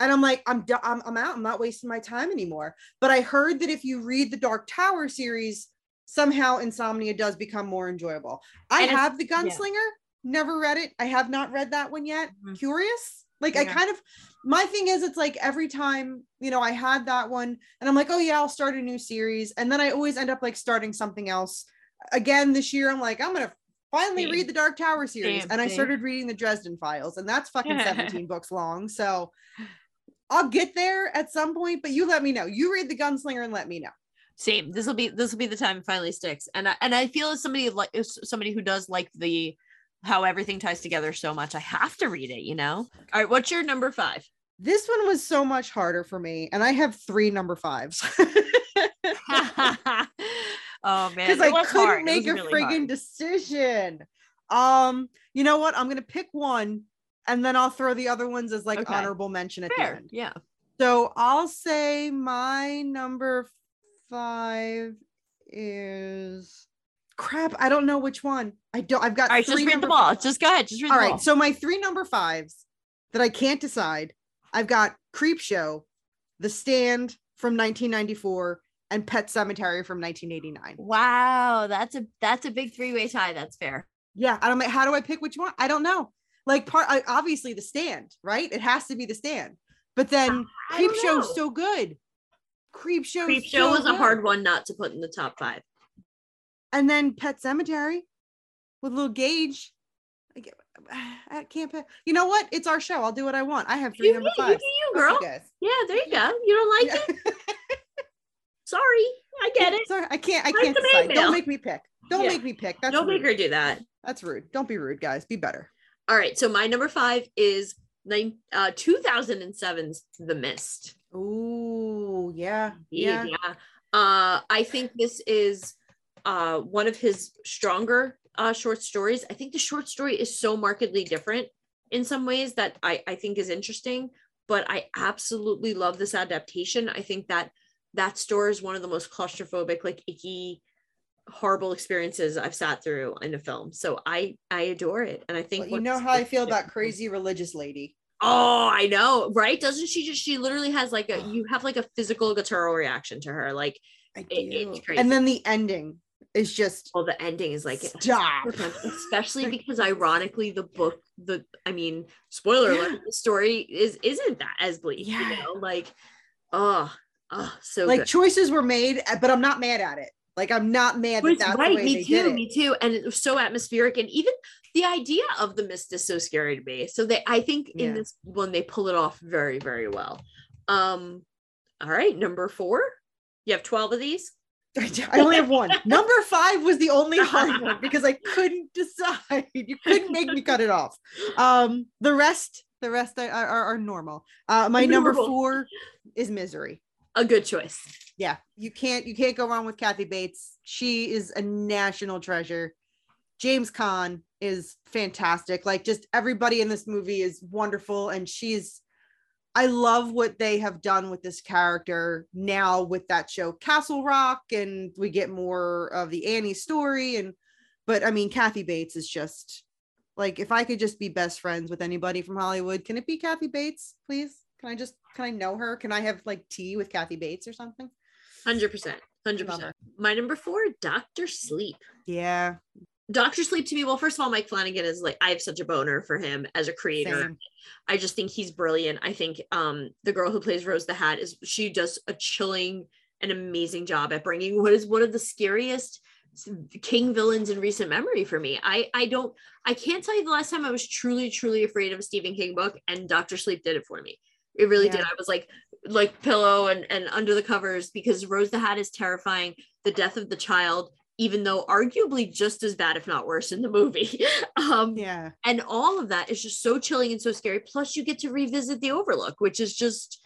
And I'm like, I'm, I'm I'm out. I'm not wasting my time anymore. But I heard that if you read the Dark Tower series, somehow Insomnia does become more enjoyable. I And have the yeah. Gunslinger, never read it. I have not read that one yet. Mhm. Curious. Like I kind of my thing is it's like every time, you know, I had that one and I'm like, oh yeah, I'll start a new series. And then I always end up like starting something else. Again, this year, I'm like, I'm gonna finally Same. read the Dark Tower series. Same, and I started reading the Dresden Files, and that's fucking 17 books long. So I'll get there at some point, but you let me know. You read the Gunslinger and let me know. Same. This will be this will be the time it finally sticks. And I, and I feel as somebody like somebody who does like the how everything ties together so much. I have to read it. You know. All right. What's your number five? This one was so much harder for me, and I have three number fives oh man, because I couldn't hard. Make a really friggin' hard. decision. Um, you know what? I'm gonna pick one, and then I'll throw the other ones as like Okay. honorable mention at the end. Yeah. So I'll say my number five is crap. I don't know which one. I don't. I've got All right. Just read number them all. Just go ahead. Just read All right. all. So my three number fives that I can't decide. I've got Creep Show, The Stand from 1994, and Pet Sematary from 1989. Wow, that's a that's a big three way tie. That's fair. Yeah, I don't. How do I pick which one? I don't know. Like part, obviously The Stand, right? It has to be The Stand. But then I Creep don't Show's know. so good. Creep Show. Creep Show was a hard one not to put in the top five. And then Pet Sematary with little Gage. I get- I can't pick. You know what? It's our show. I'll do what I want. I have three You, number you, do you, girl. guys. Yeah, there you go. You don't like it? Sorry, I get it. Sorry, I can't. I Write can't decide. Don't make me pick. Don't Yeah. make me pick. That's Don't rude. make her do that. That's rude. Don't be rude, guys. Be better. All right, so my number five is nine, uh, 2007's The Mist. Ooh, yeah, Yeah. yeah. Uh, I think this is uh, one of his stronger uh, short stories. I think the short story is so markedly different in some ways that I, I think is interesting, but I absolutely love this adaptation. I think that that story is one of the most claustrophobic, like icky, horrible experiences I've sat through in a film. So I I adore it, and I think Well, you know how I feel about crazy religious lady. Oh, I know, right? Doesn't she just? She literally has like a. You have like a physical guttural reaction to her, like it- it's crazy. And then the ending is just well, the ending is like stop. especially because ironically the book, the I mean, spoiler alert, the story is isn't that as bleak, Yeah. you know, like oh, oh, so like good. choices were made, but I'm not mad at it. Like I'm not mad that But that's right, me too, me too. And it was so atmospheric, and even the idea of the mist is so scary to me. So they, I think, in Yeah. this one, they pull it off very, very well. Um, all right, number four. You have twelve of these. I only have one. Number five was the only hard one because I couldn't decide. You couldn't make me cut it off. Um, the rest, the rest are, are, are normal. Uh, my number four is misery. A good choice. Yeah, you can't you can't go wrong with Kathy Bates. She is a national treasure. James Caan is fantastic. Like just everybody in this movie is wonderful and she's I love what they have done with this character now with that show Castle Rock and we get more of the Annie story and but I mean Kathy Bates is just like if I could just be best friends with anybody from Hollywood, can it be Kathy Bates, please? Can I just can I know her? Can I have like tea with Kathy Bates or something? Hundred percent. Hundred percent. My number four, Doctor Sleep. Yeah. Doctor Sleep to me. Well, first of all, Mike Flanagan is like I have such a boner for him as a creator. Same. I just think he's brilliant. I think um the girl who plays Rose the Hat is she does a chilling and amazing job at bringing what is one of the scariest king villains in recent memory for me. I I don't I can't tell you the last time I was truly truly afraid of a Stephen King book and Doctor Sleep did it for me. It really did. I was like like pillow and and under the covers because Rose the Hat is terrifying. The death of the child even though arguably just as bad if not worse in the movie. um Yeah. and all of that is just so chilling and so scary plus you get to revisit the overlook which is just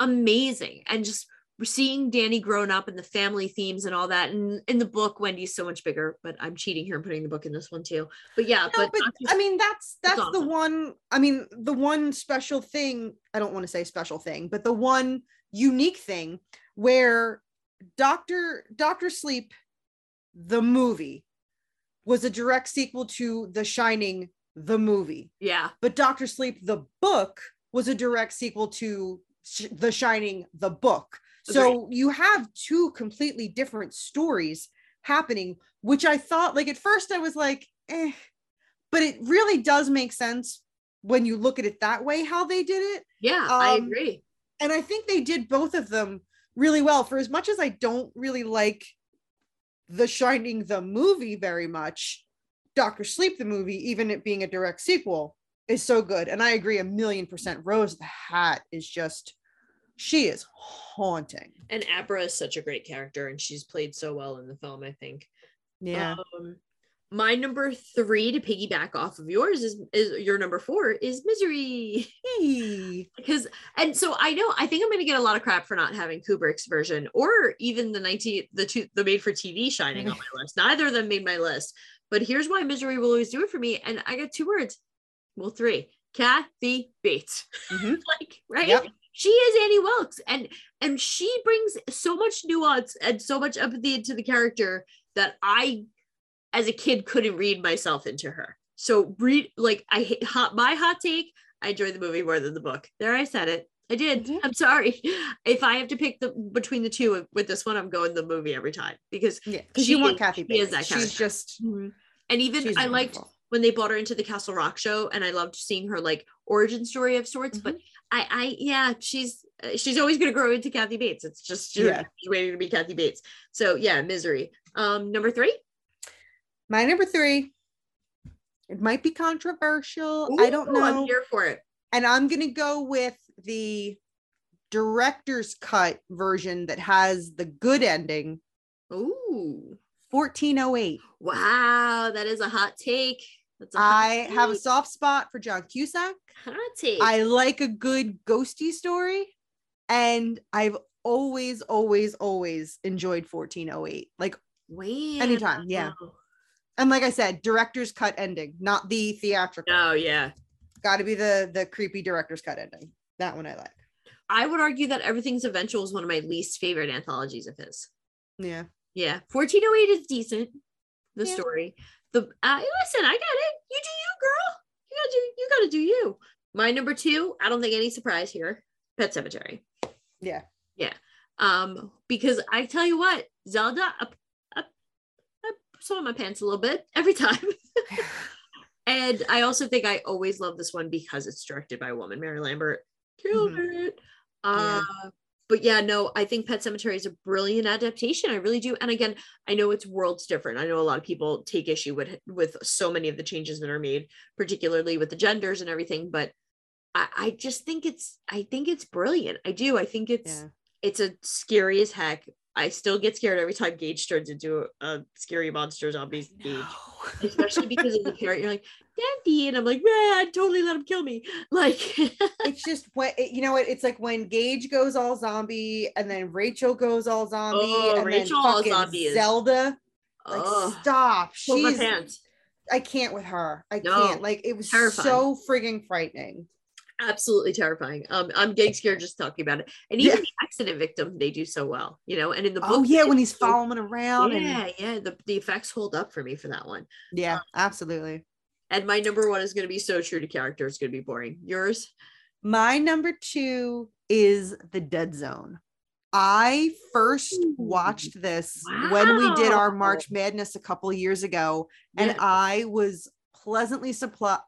amazing and just seeing danny grown up and the family themes and all that and in the book wendy's so much bigger but i'm cheating here and putting the book in this one too but yeah No, but, but I mean that's that's the one I mean the one special thing I don't want to say special thing but the one unique thing where Doctor Doctor Sleep the movie was a direct sequel to The Shining the movie. Yeah. But Doctor Sleep, the book, was a direct sequel to Sh- The Shining, the book. So you have two completely different stories happening, which I thought, like, at first I was like, eh, but it really does make sense when you look at it that way, how they did it. Yeah, I Um, agree. And I think they did both of them really well. For as much as I don't really like The Shining, the movie, very much, Doctor Sleep, the movie, even it being a direct sequel, is so good. And I agree a million percent. Rose the Hat is just, she is haunting. And Abra is such a great character, and she's played so well in the film. I think. Yeah. Um, my number three to piggyback off of yours is is your number four is misery. because and so I know I think I'm gonna get a lot of crap for not having Kubrick's version or even the 19 the two the made for TV shining on my list. Neither of them made my list. But here's why misery will always do it for me. And I got two words. Well, three. Kathy Bates. like, right? Yep. She is Annie Wilkes. And and she brings so much nuance and so much empathy into the character that I as a kid couldn't read myself into her. So read like I hate hot my hot take. I enjoyed the movie more than the book. There I said it. I did. I'm sorry. If I have to pick the between the two with this one, I'm going the movie every time because Yeah, because you she want Kathy she is Bates. She's character. just and even she's I liked wonderful. When they brought her into the Castle Rock show, and I loved seeing her like origin story of sorts. But Mm-hmm. I, I, yeah, she's uh, she's always gonna grow into Kathy Bates. It's just she's Yeah. waiting to be Kathy Bates. So yeah, misery. Um, number three. my number three. It might be controversial. I don't know. I'm here for it. and I'm gonna go with the director's cut version that has the good ending. Ooh, 1408. wow, that is a hot take. That's a hot I have a soft spot for John Cusack. hot take. I like a good ghosty story, and I've always, always, always enjoyed 1408. Like Wow. anytime, yeah. And like I said, director's cut ending, not the theatrical. Oh yeah. Got to be the the creepy director's cut ending. That one I like. I would argue that Everything's Eventual is one of my least favorite anthologies of his. Yeah. Yeah, 1408 is decent. The Yeah. story. The uh, listen, I got it. You do you, girl. You gotta do you gotta do you. My number two, I don't think any surprise here. Pet Sematary. Yeah. Yeah. Um, because I tell you what, Zelda up up up saw my pants a little bit every time. and I also think I always love this one because it's directed by a woman, Mary Lambert. Killed it. Uh but yeah, no, I think Pet Sematary is a brilliant adaptation. I really do. And again, I know it's worlds different. I know a lot of people take issue with with so many of the changes that are made, particularly with the genders and everything. But I, I just think it's I think it's brilliant. I do. I think it's Yeah. it's a scary as heck. I still get scared every time Gage turns into a, scary monster zombie Gage. Especially because of the parent, you're like, Daddy, and I'm like, man, I'd totally let him kill me. Like it's just what it- you know what it's like when Gage goes all zombie and then Rachel goes all zombie Oh, and Rachel then all fucking zombie Zelda like Ugh. stop she's. I can't with her I No, can't like it was terrifying. so frigging frightening absolutely terrifying. Um, I'm getting scared just talking about it. And even Yeah. the accident victim, they do so well, you know. And in the book, oh yeah when he's following around Yeah, and yeah. The, the effects hold up for me for that one. yeah absolutely And my number one is going to be so true to character. It's going to be boring. Yours? my number two is the dead zone I first watched this when we did our March Madness a couple of years ago, and I was pleasantly surprised.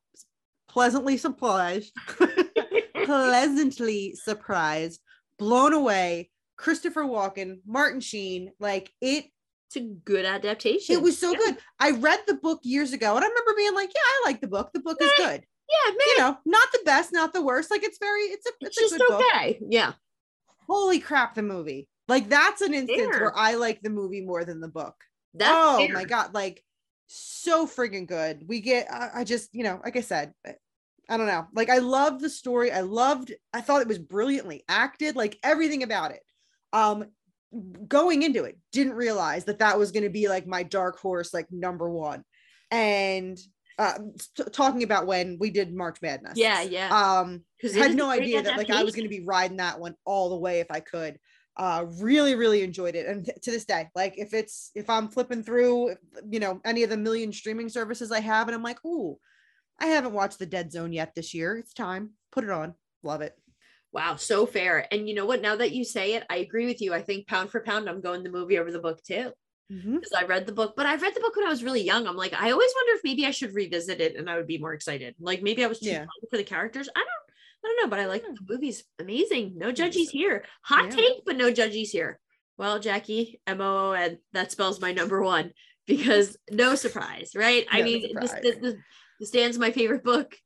Pleasantly surprised. pleasantly surprised, blown away. Christopher Walken, Martin Sheen, like it. It's a good adaptation. It was so Yeah. good. I read the book years ago, and I remember being like, "Yeah, I like the book. The book is good. Yeah, man. You know, not the best, not the worst. Like it's very, it's a, it's it's, a just good book. okay. Yeah. Holy crap, the movie! Like that's an instance Fair. where I like the movie more than the book. That's oh fair. my god, like so friggin' good. We get, I, I just, you know, like I said, I- I don't know. Like I loved the story. I loved, I thought it was brilliantly acted, like everything about it. Um, going into it, didn't realize that that was going to be like my dark horse, like number one. And uh, t- talking about when we did March Madness. Yeah, yeah. Um, had no idea that like I was going to be riding that one all the way if I could. Uh, really, really enjoyed it, and t- to this day, like if it's if I'm flipping through, you know, any of the million streaming services I have, and I'm like, ooh, I haven't watched The Dead Zone yet this year. It's time. Put it on. Love it. Wow, so fair. And you know what? Now that you say it, I agree with you. I think pound for pound, I'm going the movie over the book too. Mm-hmm. Because I read the book, but I read the book when I was really young. I'm like, I always wonder if maybe I should revisit it and I would be more excited. Like maybe I was too Yeah. young for the characters. I don't I don't know, but I like Yeah. the movie's amazing. No judgies here. Hot Yeah. take, but no judgies here. Well, Jackie, M O O N, that spells my number one because no surprise, right? I mean, this, this, this, this stands my favorite book.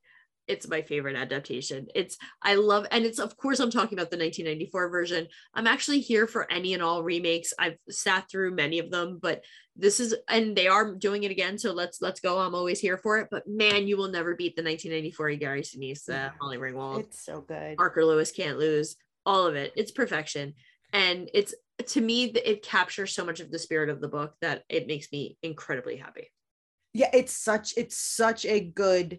It's my favorite adaptation. It's I love, and it's of course I'm talking about the 1994 version. I'm actually here for any and all remakes. I've sat through many of them, but this is and they are doing it again. So let's let's go. I'm always here for it. But man, you will never beat the 1994 Gary Sinise, uh, Yeah. Molly Ringwald. It's so good. Parker Lewis can't lose. All of it. It's perfection. And it's to me, it captures so much of the spirit of the book that it makes me incredibly happy. yeah it's such it's such a good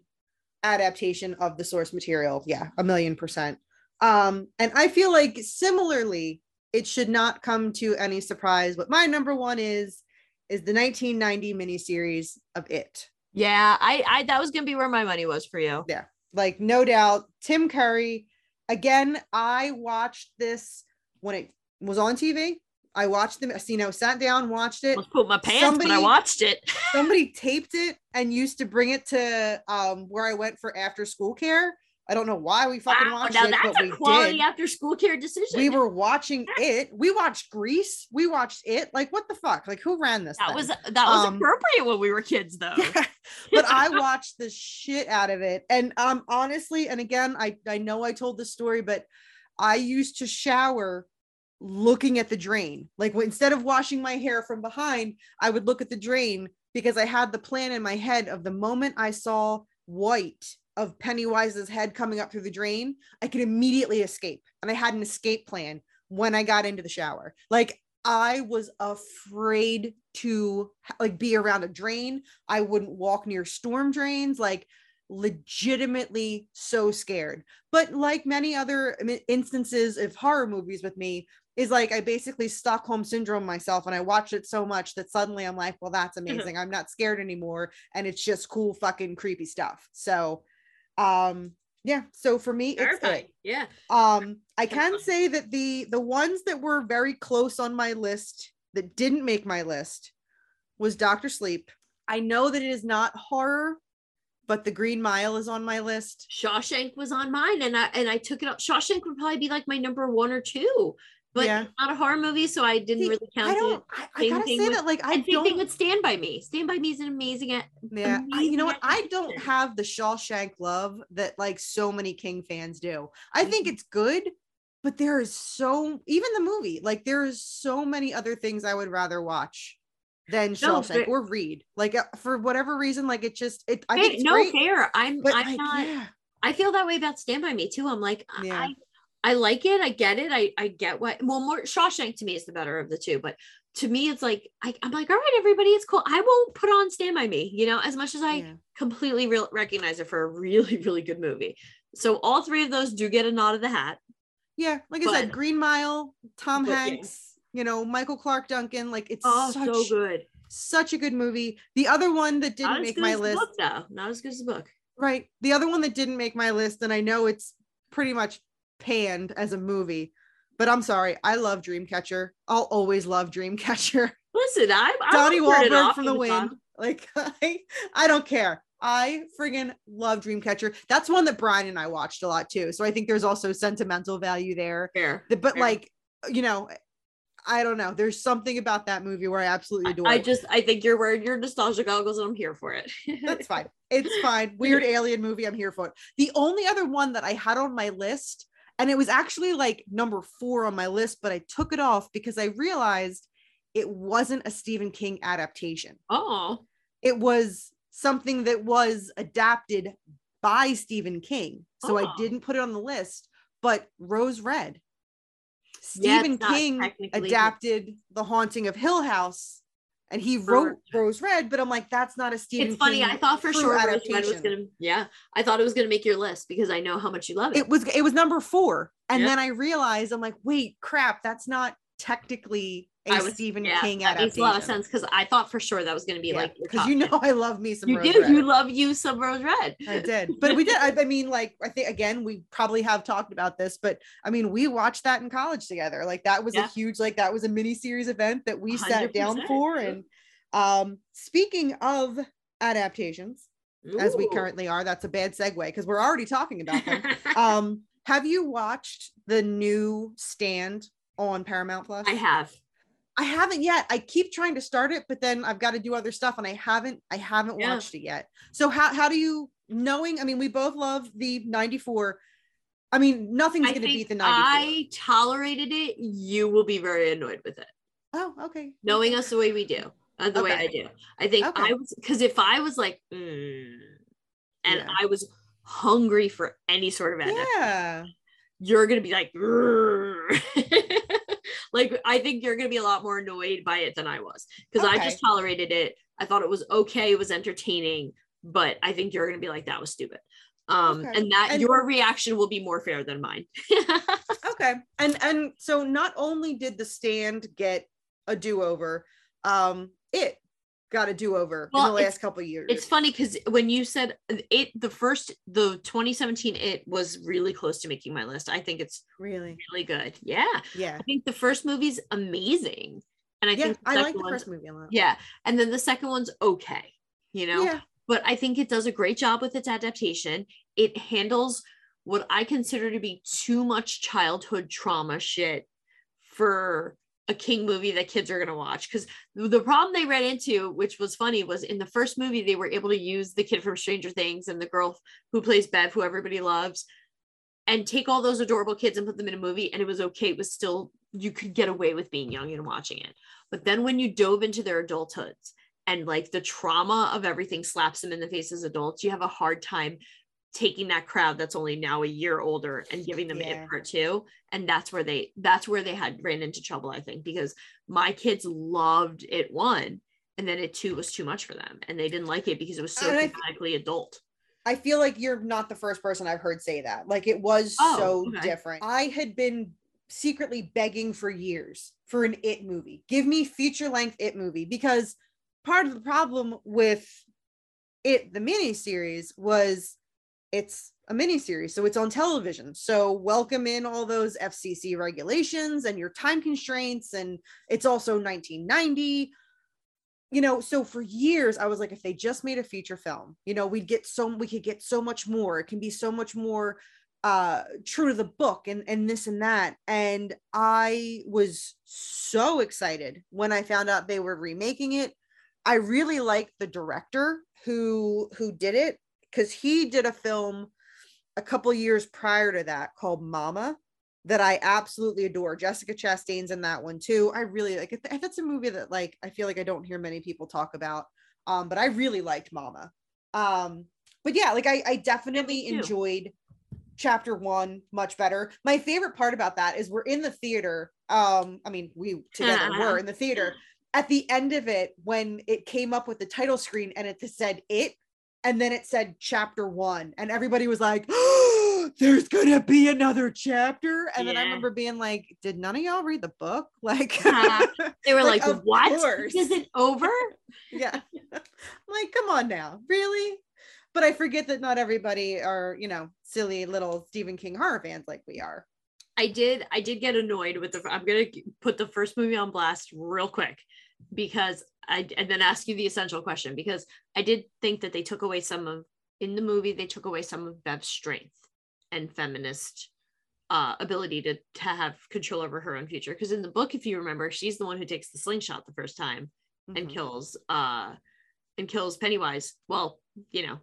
adaptation of the source material yeah a million percent um and i feel like similarly it should not come to any surprise but my number one is is the 1990 miniseries of it Yeah, I, I that was gonna be where my money was for you. yeah like no doubt tim curry again i watched this when it was on tv i watched them you know sat down watched it Let's put my pants, but I Somebody- watched it. somebody taped it and used to bring it to um where I went for after school care. I don't know why we fucking Wow, watched now it, that's but a we quality did. after school care decision. We were watching it. We watched Grease. We watched it. Like what the fuck? Like who ran this? that thing? was that was Um, appropriate when we were kids though. Yeah, but I watched the shit out of it. And um honestly, and again, I I know I told this story, but I used to shower looking at the drain. Like instead of washing my hair from behind, I would look at the drain because I had the plan in my head of the moment I saw white of Pennywise's head coming up through the drain, I could immediately escape. And I had an escape plan when I got into the shower. Like I was afraid to like be around a drain. I wouldn't walk near storm drains. Like legitimately so scared. But like many other instances of horror movies with me, is like I basically Stockholm syndrome myself and I watched it so much that suddenly I'm like, well, that's mm-hmm. amazing. I'm not scared anymore. And it's just cool, fucking creepy stuff. So um yeah, so for me, it's it. Yeah. Um, I can say that the the ones that were very close on my list that didn't make my list was Doctor Sleep. I know that it is not horror, but The Green Mile is on my list. Shawshank was on mine and I and I took it up. Shawshank would probably be like my number one or two. But Yeah. not a horror movie, so I didn't See, really count I it. don't. I, I gotta say with- that, like, I same thing with Stand by Me. Stand by Me is an amazing. Yeah, I, you know what? I don't have the Shawshank love that like so many King fans do. I think it's good, but there is so even the movie, like there is so many other things I would rather watch than Shawshank or read. Like uh, for whatever reason, like it just it. I think it's no great, fair. I'm I'm like, not yeah, I feel that way about Stand By Me too. I'm like, Yeah. I, I like it. I get it. I, I get what, well, more Shawshank to me is the better of the two, but to me, it's like, I, I'm like, all right, everybody, it's cool. I won't put on Stand By Me, you know, as much as I yeah. completely real recognize it for a really, really good movie. So all three of those do get a nod of the hat. Yeah, like I said, Green Mile, Tom but yeah. Hanks, you know, Michael Clark Duncan, like it's Oh, such so good. such a good movie. The other one that didn't make my list, book, though. Not as good as the book. right? The other one that didn't make my list, and I know it's pretty much panned as a movie, but I'm sorry, I love Dreamcatcher. I'll always love Dreamcatcher. Listen, I'm Donnie won't turn it Wahlberg from the wind. on. Like I, I don't care. I friggin' love Dreamcatcher. That's one that Brian and I watched a lot too. So I think there's also sentimental value there. Fair. But fair. like, you know, I don't know. There's something about that movie where I absolutely adore. I it. just, I think you're wearing your nostalgia goggles and I'm here for it. That's fine. It's fine. Weird alien movie. I'm here for it. The only other one that I had on my list, and it was actually like number four on my list, but I took it off because I realized it wasn't a Stephen King adaptation. oh, It was something that was adapted by Stephen King. So I Oh. didn't put it on the list, but Rose Red. Stephen not King adapted The Haunting of Hill House and he For- wrote Rose Red, but I'm like, that's not a Stephen it's funny. King I thought for sure Rose Red was adaptation. gonna. Yeah, I thought it was gonna make your list because I know how much you love it. it was it was number four and Yeah. then i realized i'm like wait crap that's not technically a I was- Stephen yeah, King that adaptation. makes a lot of sense because I thought for sure that was going to be Yeah, like because you know. I love me some you Rose do Red. you love you some rose red I did, but we did. I, I mean, like, I think again, we probably have talked about this, but I mean, we watched that in college together. Like, that was Yeah. a huge, like, that was a mini series event that we sat down for. And um, speaking of adaptations, as we currently are, that's a bad segue because we're already talking about them. um, have you watched the new Stand on Paramount Plus? I have I haven't yet. I keep trying to start it, but then I've got to do other stuff, and I haven't. I haven't Yeah. watched it yet. So how how do you knowing? I mean, we both love the '94. I mean, nothing's going to beat the '94. I tolerated it you will be very annoyed with it Oh, okay. knowing us the way we do uh, the way I do I think Okay. I was because if I was like mm, and Yeah. I was hungry for any sort of adaptation Yeah. you're gonna be like. like i think you're gonna be a lot more annoyed by it than i was because i just tolerated it i thought it was okay it was entertaining but i think you're gonna be like that was stupid um Okay. and that And- your reaction will be more fair than mine Okay. And and so not only did the stand get a do over, um, it got a do over in the last couple of years. it's funny because when you said uh, it the first the 2017 it was really close to making my list i think it's really, really good yeah yeah, i think the first movie's amazing and i yeah. think I like the first movie a lot. Yeah. And then the second one's okay, you know? Yeah. But I think it does a great job with its adaptation. It handles what I consider to be too much childhood trauma shit for a King movie that kids are going to watch. Because the problem they ran into, which was funny, was in the first movie, they were able to use the kid from Stranger Things and the girl who plays Bev, who everybody loves, and take all those adorable kids and put them in a movie. And it was okay. It was still, you could get away with being young and watching it. But then when you dove into their adulthoods and like the trauma of everything slaps them in the face as adults, you have a hard time taking that crowd that's only now a year older and giving them Yeah. it part two. And that's where they that's where they had ran into trouble, I think, because my kids loved it one and then it two was too much for them. And they didn't like it because it was so thematically adult. I feel like you're not the first person I've heard say that. Like it was Oh, so okay. different. I had been secretly begging for years for an it movie. Give me feature length it movie because part of the problem with it the mini series was it's a miniseries, so it's on television. So welcome in all those FCC regulations and your time constraints and it's also 1990 you know so for years i was like if they just made a feature film you know we'd get so we could get so much more. It can be so much more uh true to the book and and this and that. And i was so excited when i found out they were remaking it. I really liked the director who who did it because he did a film a couple years prior to that called mama that I absolutely adore. Jessica Chastain's in that one too. I really like it. That's a movie that like I feel like I don't hear many people talk about. Um, but I really liked Mama. Um, but yeah, like I, I definitely too. enjoyed chapter one much better. My favorite part about that is we're in the theater. Um, I mean, we together were in the theater. At the end of it, when it came up with the title screen and it said it, and then it said chapter one, and everybody was like, oh, there's gonna be another chapter. And then I remember being like, did none of y'all read the book? Like uh-huh. They were like, of what? course. Is it over? yeah. I'm like, come on now, really? But I forget that not everybody are, you know, silly little Stephen King horror fans like we are. I did I did get annoyed with the I'm gonna put the first movie on blast real quick because I and then ask you the essential question because I did think that they took away some of in the movie they took away some of Bev's strength and feminist uh ability to to have control over her own future. Because in the book if you remember she's the one who takes the slingshot the first time and Mhm. kills uh and kills Pennywise. Well you know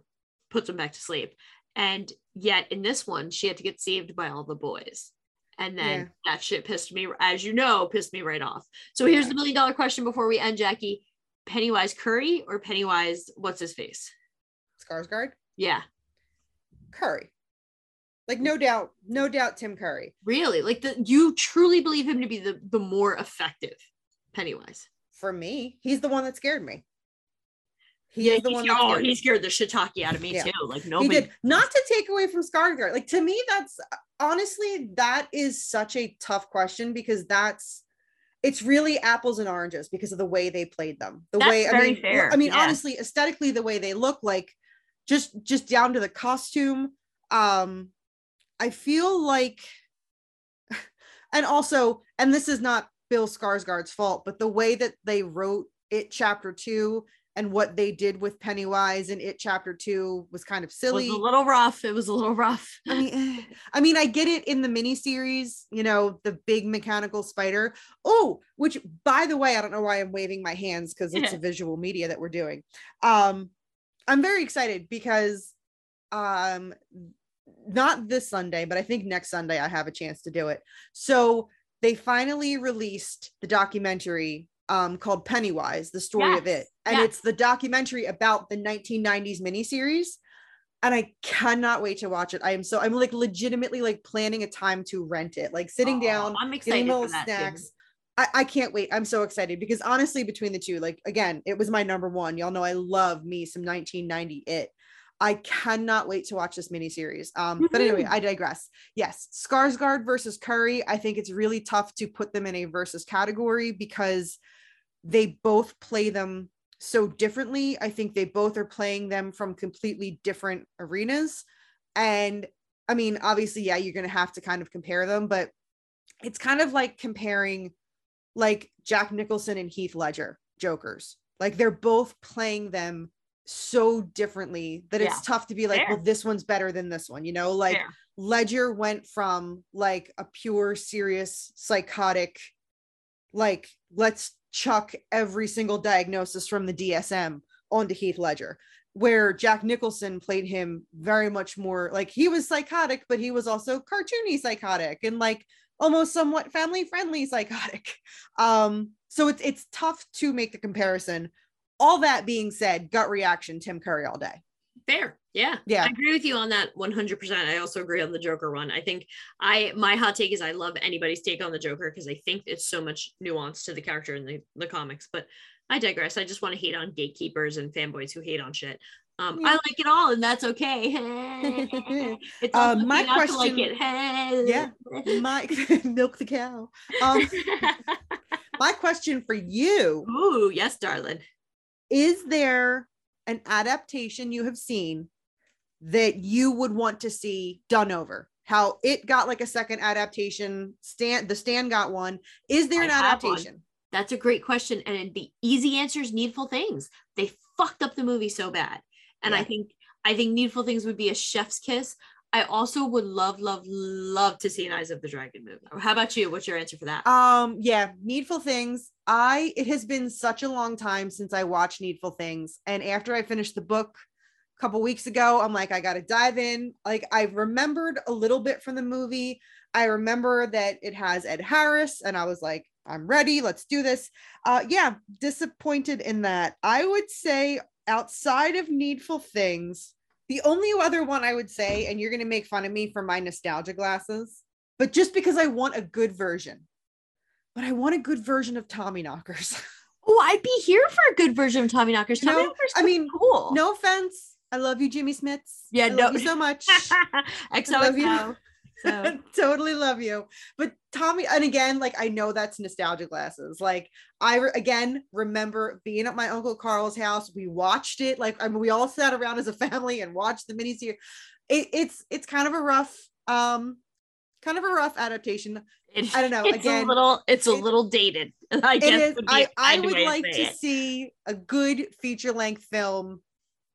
puts him back to sleep. And yet in this one she had to get saved by all the boys and then Yeah. that shit pissed me as you know pissed me right off so here's the million dollar question before we end jackie pennywise curry or pennywise what's his face Skarsgård, yeah Curry. Like no doubt, no doubt Tim Curry. really like the you truly believe him to be the the more effective pennywise For me, he's the one that scared me. He yeah the he, one oh scared he scared the shiitake out of me Yeah. too like he did not to take away from Skarsgård. Like to me, that's honestly that is such a tough question because that's it's really apples and oranges because of the way they played them. The That's way I very mean, fair, I mean, yeah. honestly, aesthetically, the way they look like, just just down to the costume. Um, I feel like, and also, and this is not Bill Skarsgård's fault, but the way that they wrote it, chapter two, and what they did with Pennywise in it, chapter two, was kind of It silly. was a little rough. It was a little rough. I mean, eh, I mean, I get it in the miniseries, you know, the big mechanical spider. Oh, which by the way, I don't know why I'm waving my hands because it's a visual media that we're doing. Um, I'm very excited because um not this Sunday, but I think next Sunday I have a chance to do it. So they finally released the documentary um called Pennywise, the story of it. And yes. it's the documentary about the 1990s miniseries and I cannot wait to watch it. I am so I'm like legitimately like planning a time to rent it, like sitting Aw, down, I'm getting excited too. snacks. I, I can't wait. I'm so excited because honestly, between the two, like again, it was my number one. Y'all know I love me some 1990 it. I cannot wait to watch this miniseries. Um, but anyway, I digress. Yes, Skarsgård versus Curry. I think it's really tough to put them in a versus category because they both play them so differently. I think they both are playing them from completely different arenas. And I mean, obviously, yeah, you're going to have to kind of compare them, but it's kind of like comparing like Jack Nicholson and Heath Ledger Jokers. Like they're both playing them so differently that Yeah. it's tough to be like, Fair. well, this one's better than this one, you know? Like Fair. Ledger went from like a pure, serious, psychotic, like, let's chuck every single diagnosis from the DSM onto Heath Ledger, where Jack Nicholson played him very much more like he was psychotic, but he was also cartoony psychotic and like almost somewhat family friendly psychotic. Um, so it's it's tough to make the comparison. All that being said, gut reaction, Tim Curry all day. Fair. Yeah. Yeah. I agree with you on that 100%. I also agree on the Joker one. I think I my hot take is I love anybody's take on the Joker because I think it's so much nuance to the character in the, the comics, but I digress. I just want to hate on gatekeepers and fanboys who hate on shit. Um, I like it all, and that's okay. it's Uh, my to like it. Yeah, my milk the cow. Um, my question for you Ooh, yes, darling. Is there an adaptation you have seen that you would want to see done over how it got like a second adaptation stand the stand got one is there an one. adaptation That's a great question. And the easy answer is Needful Things. They fucked up the movie so bad. And I think I think Needful Things would be a chef's kiss. I also would love, love, love to see an Eyes of the Dragon movie. How about you? What's your answer for that? um yeah needful things i it has been such a long time since i watched needful things and after i finished the book a couple weeks ago i'm like i gotta dive in like i remembered a little bit from the movie i remember that it has ed harris and i was like i'm ready let's do this uh yeah disappointed in that i would say outside of needful things the only other one i would say and you're gonna make fun of me for my nostalgia glasses but just because I want a good version. But I want a good version of Tommy Knockers. Oh, I'd be here for a good version of Tommy Knockers. Tommy No, Knockers I mean, cool. No offense. I love you, Jimmy Smits. Yeah, I no- love you so much. XOXO. So totally love you. But Tommy, and again, like I know that's nostalgia glasses. Like I re- again remember being at my uncle Carl's house. We watched it. Like I mean, we all sat around as a family and watched the miniseries. It, it's it's kind of a rough, um, kind of a rough adaptation. it- I don't know, It's again, a little, it's a it- little dated. I guess is would be i i would like to it. see a good feature length film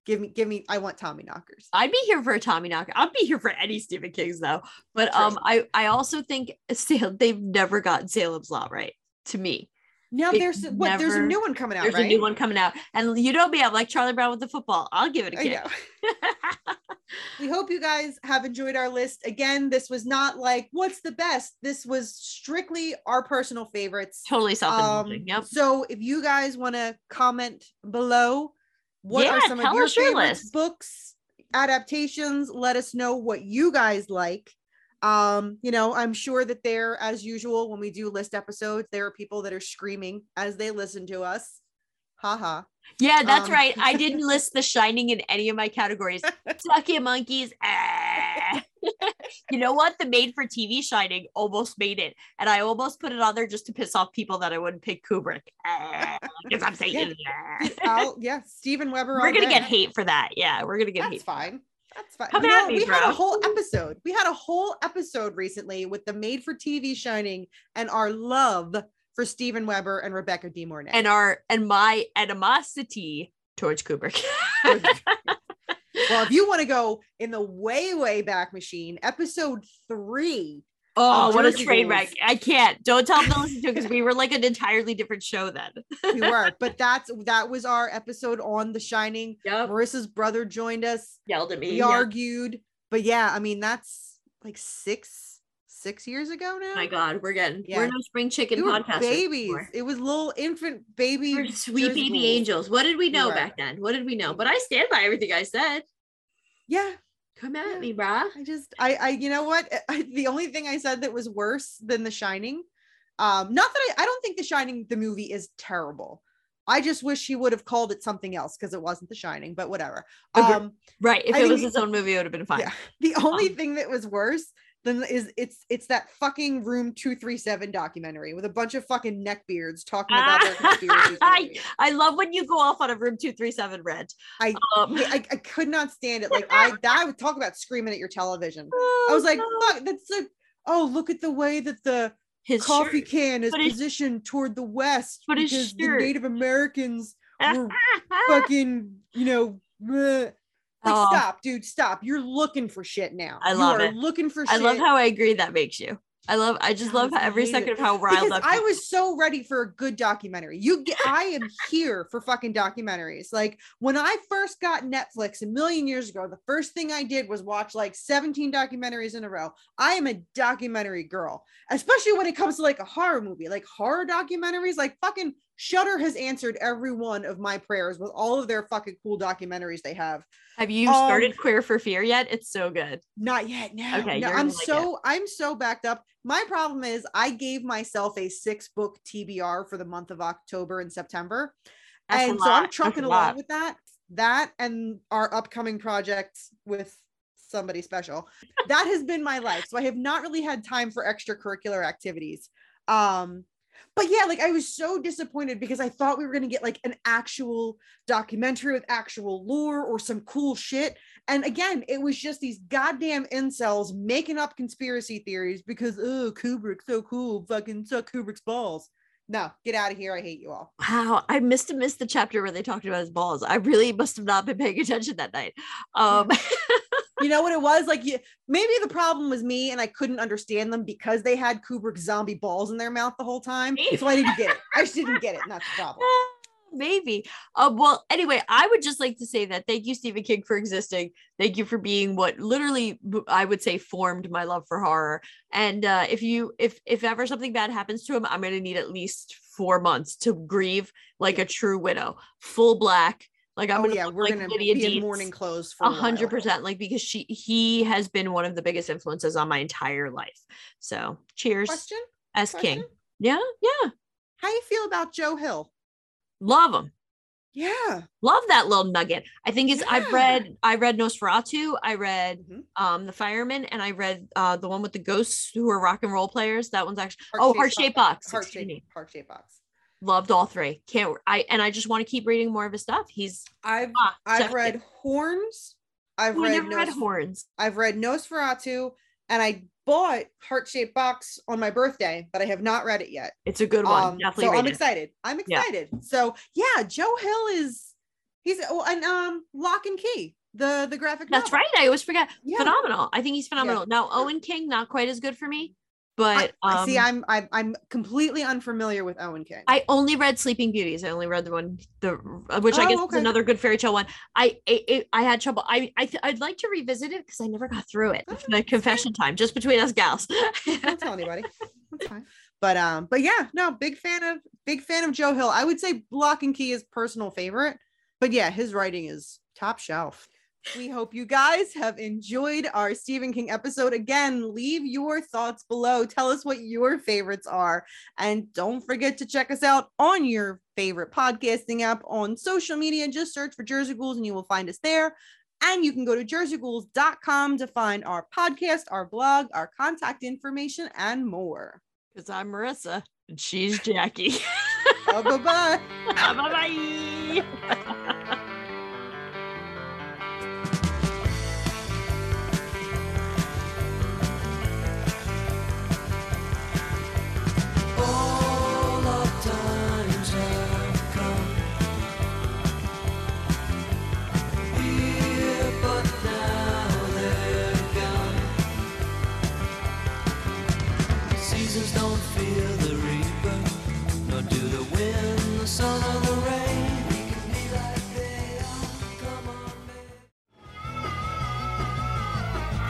give me give me i want tommy knockers I'd be here for a Tommy Knocker. I'd be here for any Stephen King's though. But True. um, I I also think Salem, they've never gotten Salem's Lot right to me. now They there's what there's a new one coming out There's right a new one coming out, and you know me, I'm like Charlie Brown with the football. I'll give it a kick. we hope you guys have enjoyed our list again this was not like what's the best this was strictly our personal favorites totally um self-indulging. yep. so if you guys want to comment below what are some of your favorite list. books adaptations let us know what you guys like um you know i'm sure that there as usual when we do list episodes there are people that are screaming as they listen to us haha Yeah, that's um, right. I didn't list The Shining in any of my categories. Suck it, monkeys. Ah. you know what? The made for TV Shining almost made it, and I almost put it on there just to piss off people that I wouldn't pick Kubrick because I'm saying yeah. I'll, yeah, Steven Weber. We're gonna get hate for that. Yeah, we're gonna get That's hate. fine. That's fine. Come You at know, me, we had a whole episode. We had a whole episode recently with the made for TV Shining and our love for Steven Weber and Rebecca De Mornay. And our and my animosity towards Kubrick. Well, if you want to go in the way, way back machine, episode three. Oh, what a train wreck! I can't. Don't tell them to listen to because we were like an entirely different show then. we were, but that's that was our episode on The Shining. Yep. Marissa's brother joined us. Yelled at me. We yeah. argued, but yeah, I mean that's like six six years ago now. My God, we're getting Yeah. we're no spring chicken we podcast. babies. It was little infant baby We're sweet baby angels. What did we know back then? What did we know? But I stand by everything I said. Yeah, Come at Yeah. me, brah. I just I I you know what I, the only thing I said that was worse than The Shining, um, not that I I don't think The Shining the movie is terrible. I just wish he would have called it something else because it wasn't The Shining, but whatever. Um, Right. If I it was his own movie, it would have been fine. Yeah. The only Um, thing that was worse than is it's it's that fucking Room 237 documentary with a bunch of fucking neckbeards talking about their conspiracy I. I love when you go off on a room 237 rent. I, Um, I I could not stand it. Like I that I would talk about screaming at your television. I was like, Oh, fuck, that's like, oh, look at the way that the his coffee shirt. can is But his- positioned toward the west but his because the. Native Americans were fucking, you know, bleh. Like Oh. stop, dude, stop. You're looking for shit now. I You love are it. Looking for shit. I love how angry that makes you. I love. I just love every second it. of how riled because up. I was so ready for a good documentary. You get, I am here for fucking documentaries. Like when I first got Netflix a million years ago, the first thing I did was watch like 17 documentaries in a row. I am a documentary girl, especially when it comes to like a horror movie, like horror documentaries. Like fucking Shutter has answered every one of my prayers with all of their fucking cool documentaries they have. Have you um, started Queer for Fear yet? It's so good. Not yet. No, Okay, no, I'm like so I'm so backed up. My problem is I gave myself a six book TBR for the month of October and September, That's and so I'm trucking along with that. That and our upcoming project with somebody special. That has been my life. So I have not really had time for extracurricular activities. Um, but yeah, like I was so disappointed because I thought we were gonna get like an actual documentary with actual lore or some cool shit. And again, it was just these goddamn incels making up conspiracy theories because oh Kubrick so cool, fucking suck Kubrick's balls. No, get out of here. I hate you all. Wow, I missed missed the chapter where they talked about his balls. I really must have not been paying attention that night. Um, You know what it was? Like you maybe the problem was me and I couldn't understand them because they had kubrick zombie balls in their mouth the whole time. So I didn't get it. I just didn't get it. And that's the problem. maybe. Uh, well, anyway, I would just like to say that thank you, Stephen King, for existing. Thank you for being what literally i would say formed my love for horror. And uh, if you if if ever something bad happens to him, I'm gonna need at least four months to grieve like a true widow, full black. Like I'm oh gonna yeah, we're like gonna Lydia be in mourning clothes for a hundred percent like because she he has been one of the biggest influences on my entire life so cheers Question? as king yeah yeah How you feel about Joe Hill? love him Yeah. love that little nugget i think it's i've read i read NOS4A2 i read Mhm. um the fireman and i read uh the one with the ghosts who are rock and roll players that one's actually oh Heart-shaped heart shaped box Heart excuse me. shaped heart shaped box. Loved all three can't i and i just want to keep reading more of his stuff he's I've ah, I've read kiss. Horns. I've Oh, I read never read horns I've read NOS4A2, and I bought Heart Shaped Box on my birthday, but I have not read it yet. it's a good one Um, definitely so I'm it. excited. I'm Yeah. excited. So yeah, Joe Hill is he's oh and um Locke & Key, the the graphic. novel. That's right. I always forget. Yeah. Phenomenal. I think he's phenomenal. Now Owen King, not quite as good for me, but I, I um, see. I'm I'm I'm completely unfamiliar with Owen King. I only read Sleeping Beauties. I only read the one, the which I Oh, guess okay. is another good fairy tale one. I it, it- I had trouble. I I th- I'd like to revisit it because I never got through it. Oh, the confession time, just between us gals. Don't tell anybody. That's fine. But um, but yeah, no, big fan of big fan of Joe Hill. I would say Locke & Key is personal favorite, but yeah, his writing is top shelf. We hope you guys have enjoyed our Stephen King episode. Again, leave your thoughts below. Tell us what your favorites are. And don't forget to check us out on your favorite podcasting app on social media. Just search for Jersey Ghouls and you will find us there. And you can go to jerseyghouls.com to find our podcast, our blog, our contact information, and more. Because I'm Marissa and she's Jackie. bye bye. bye bye.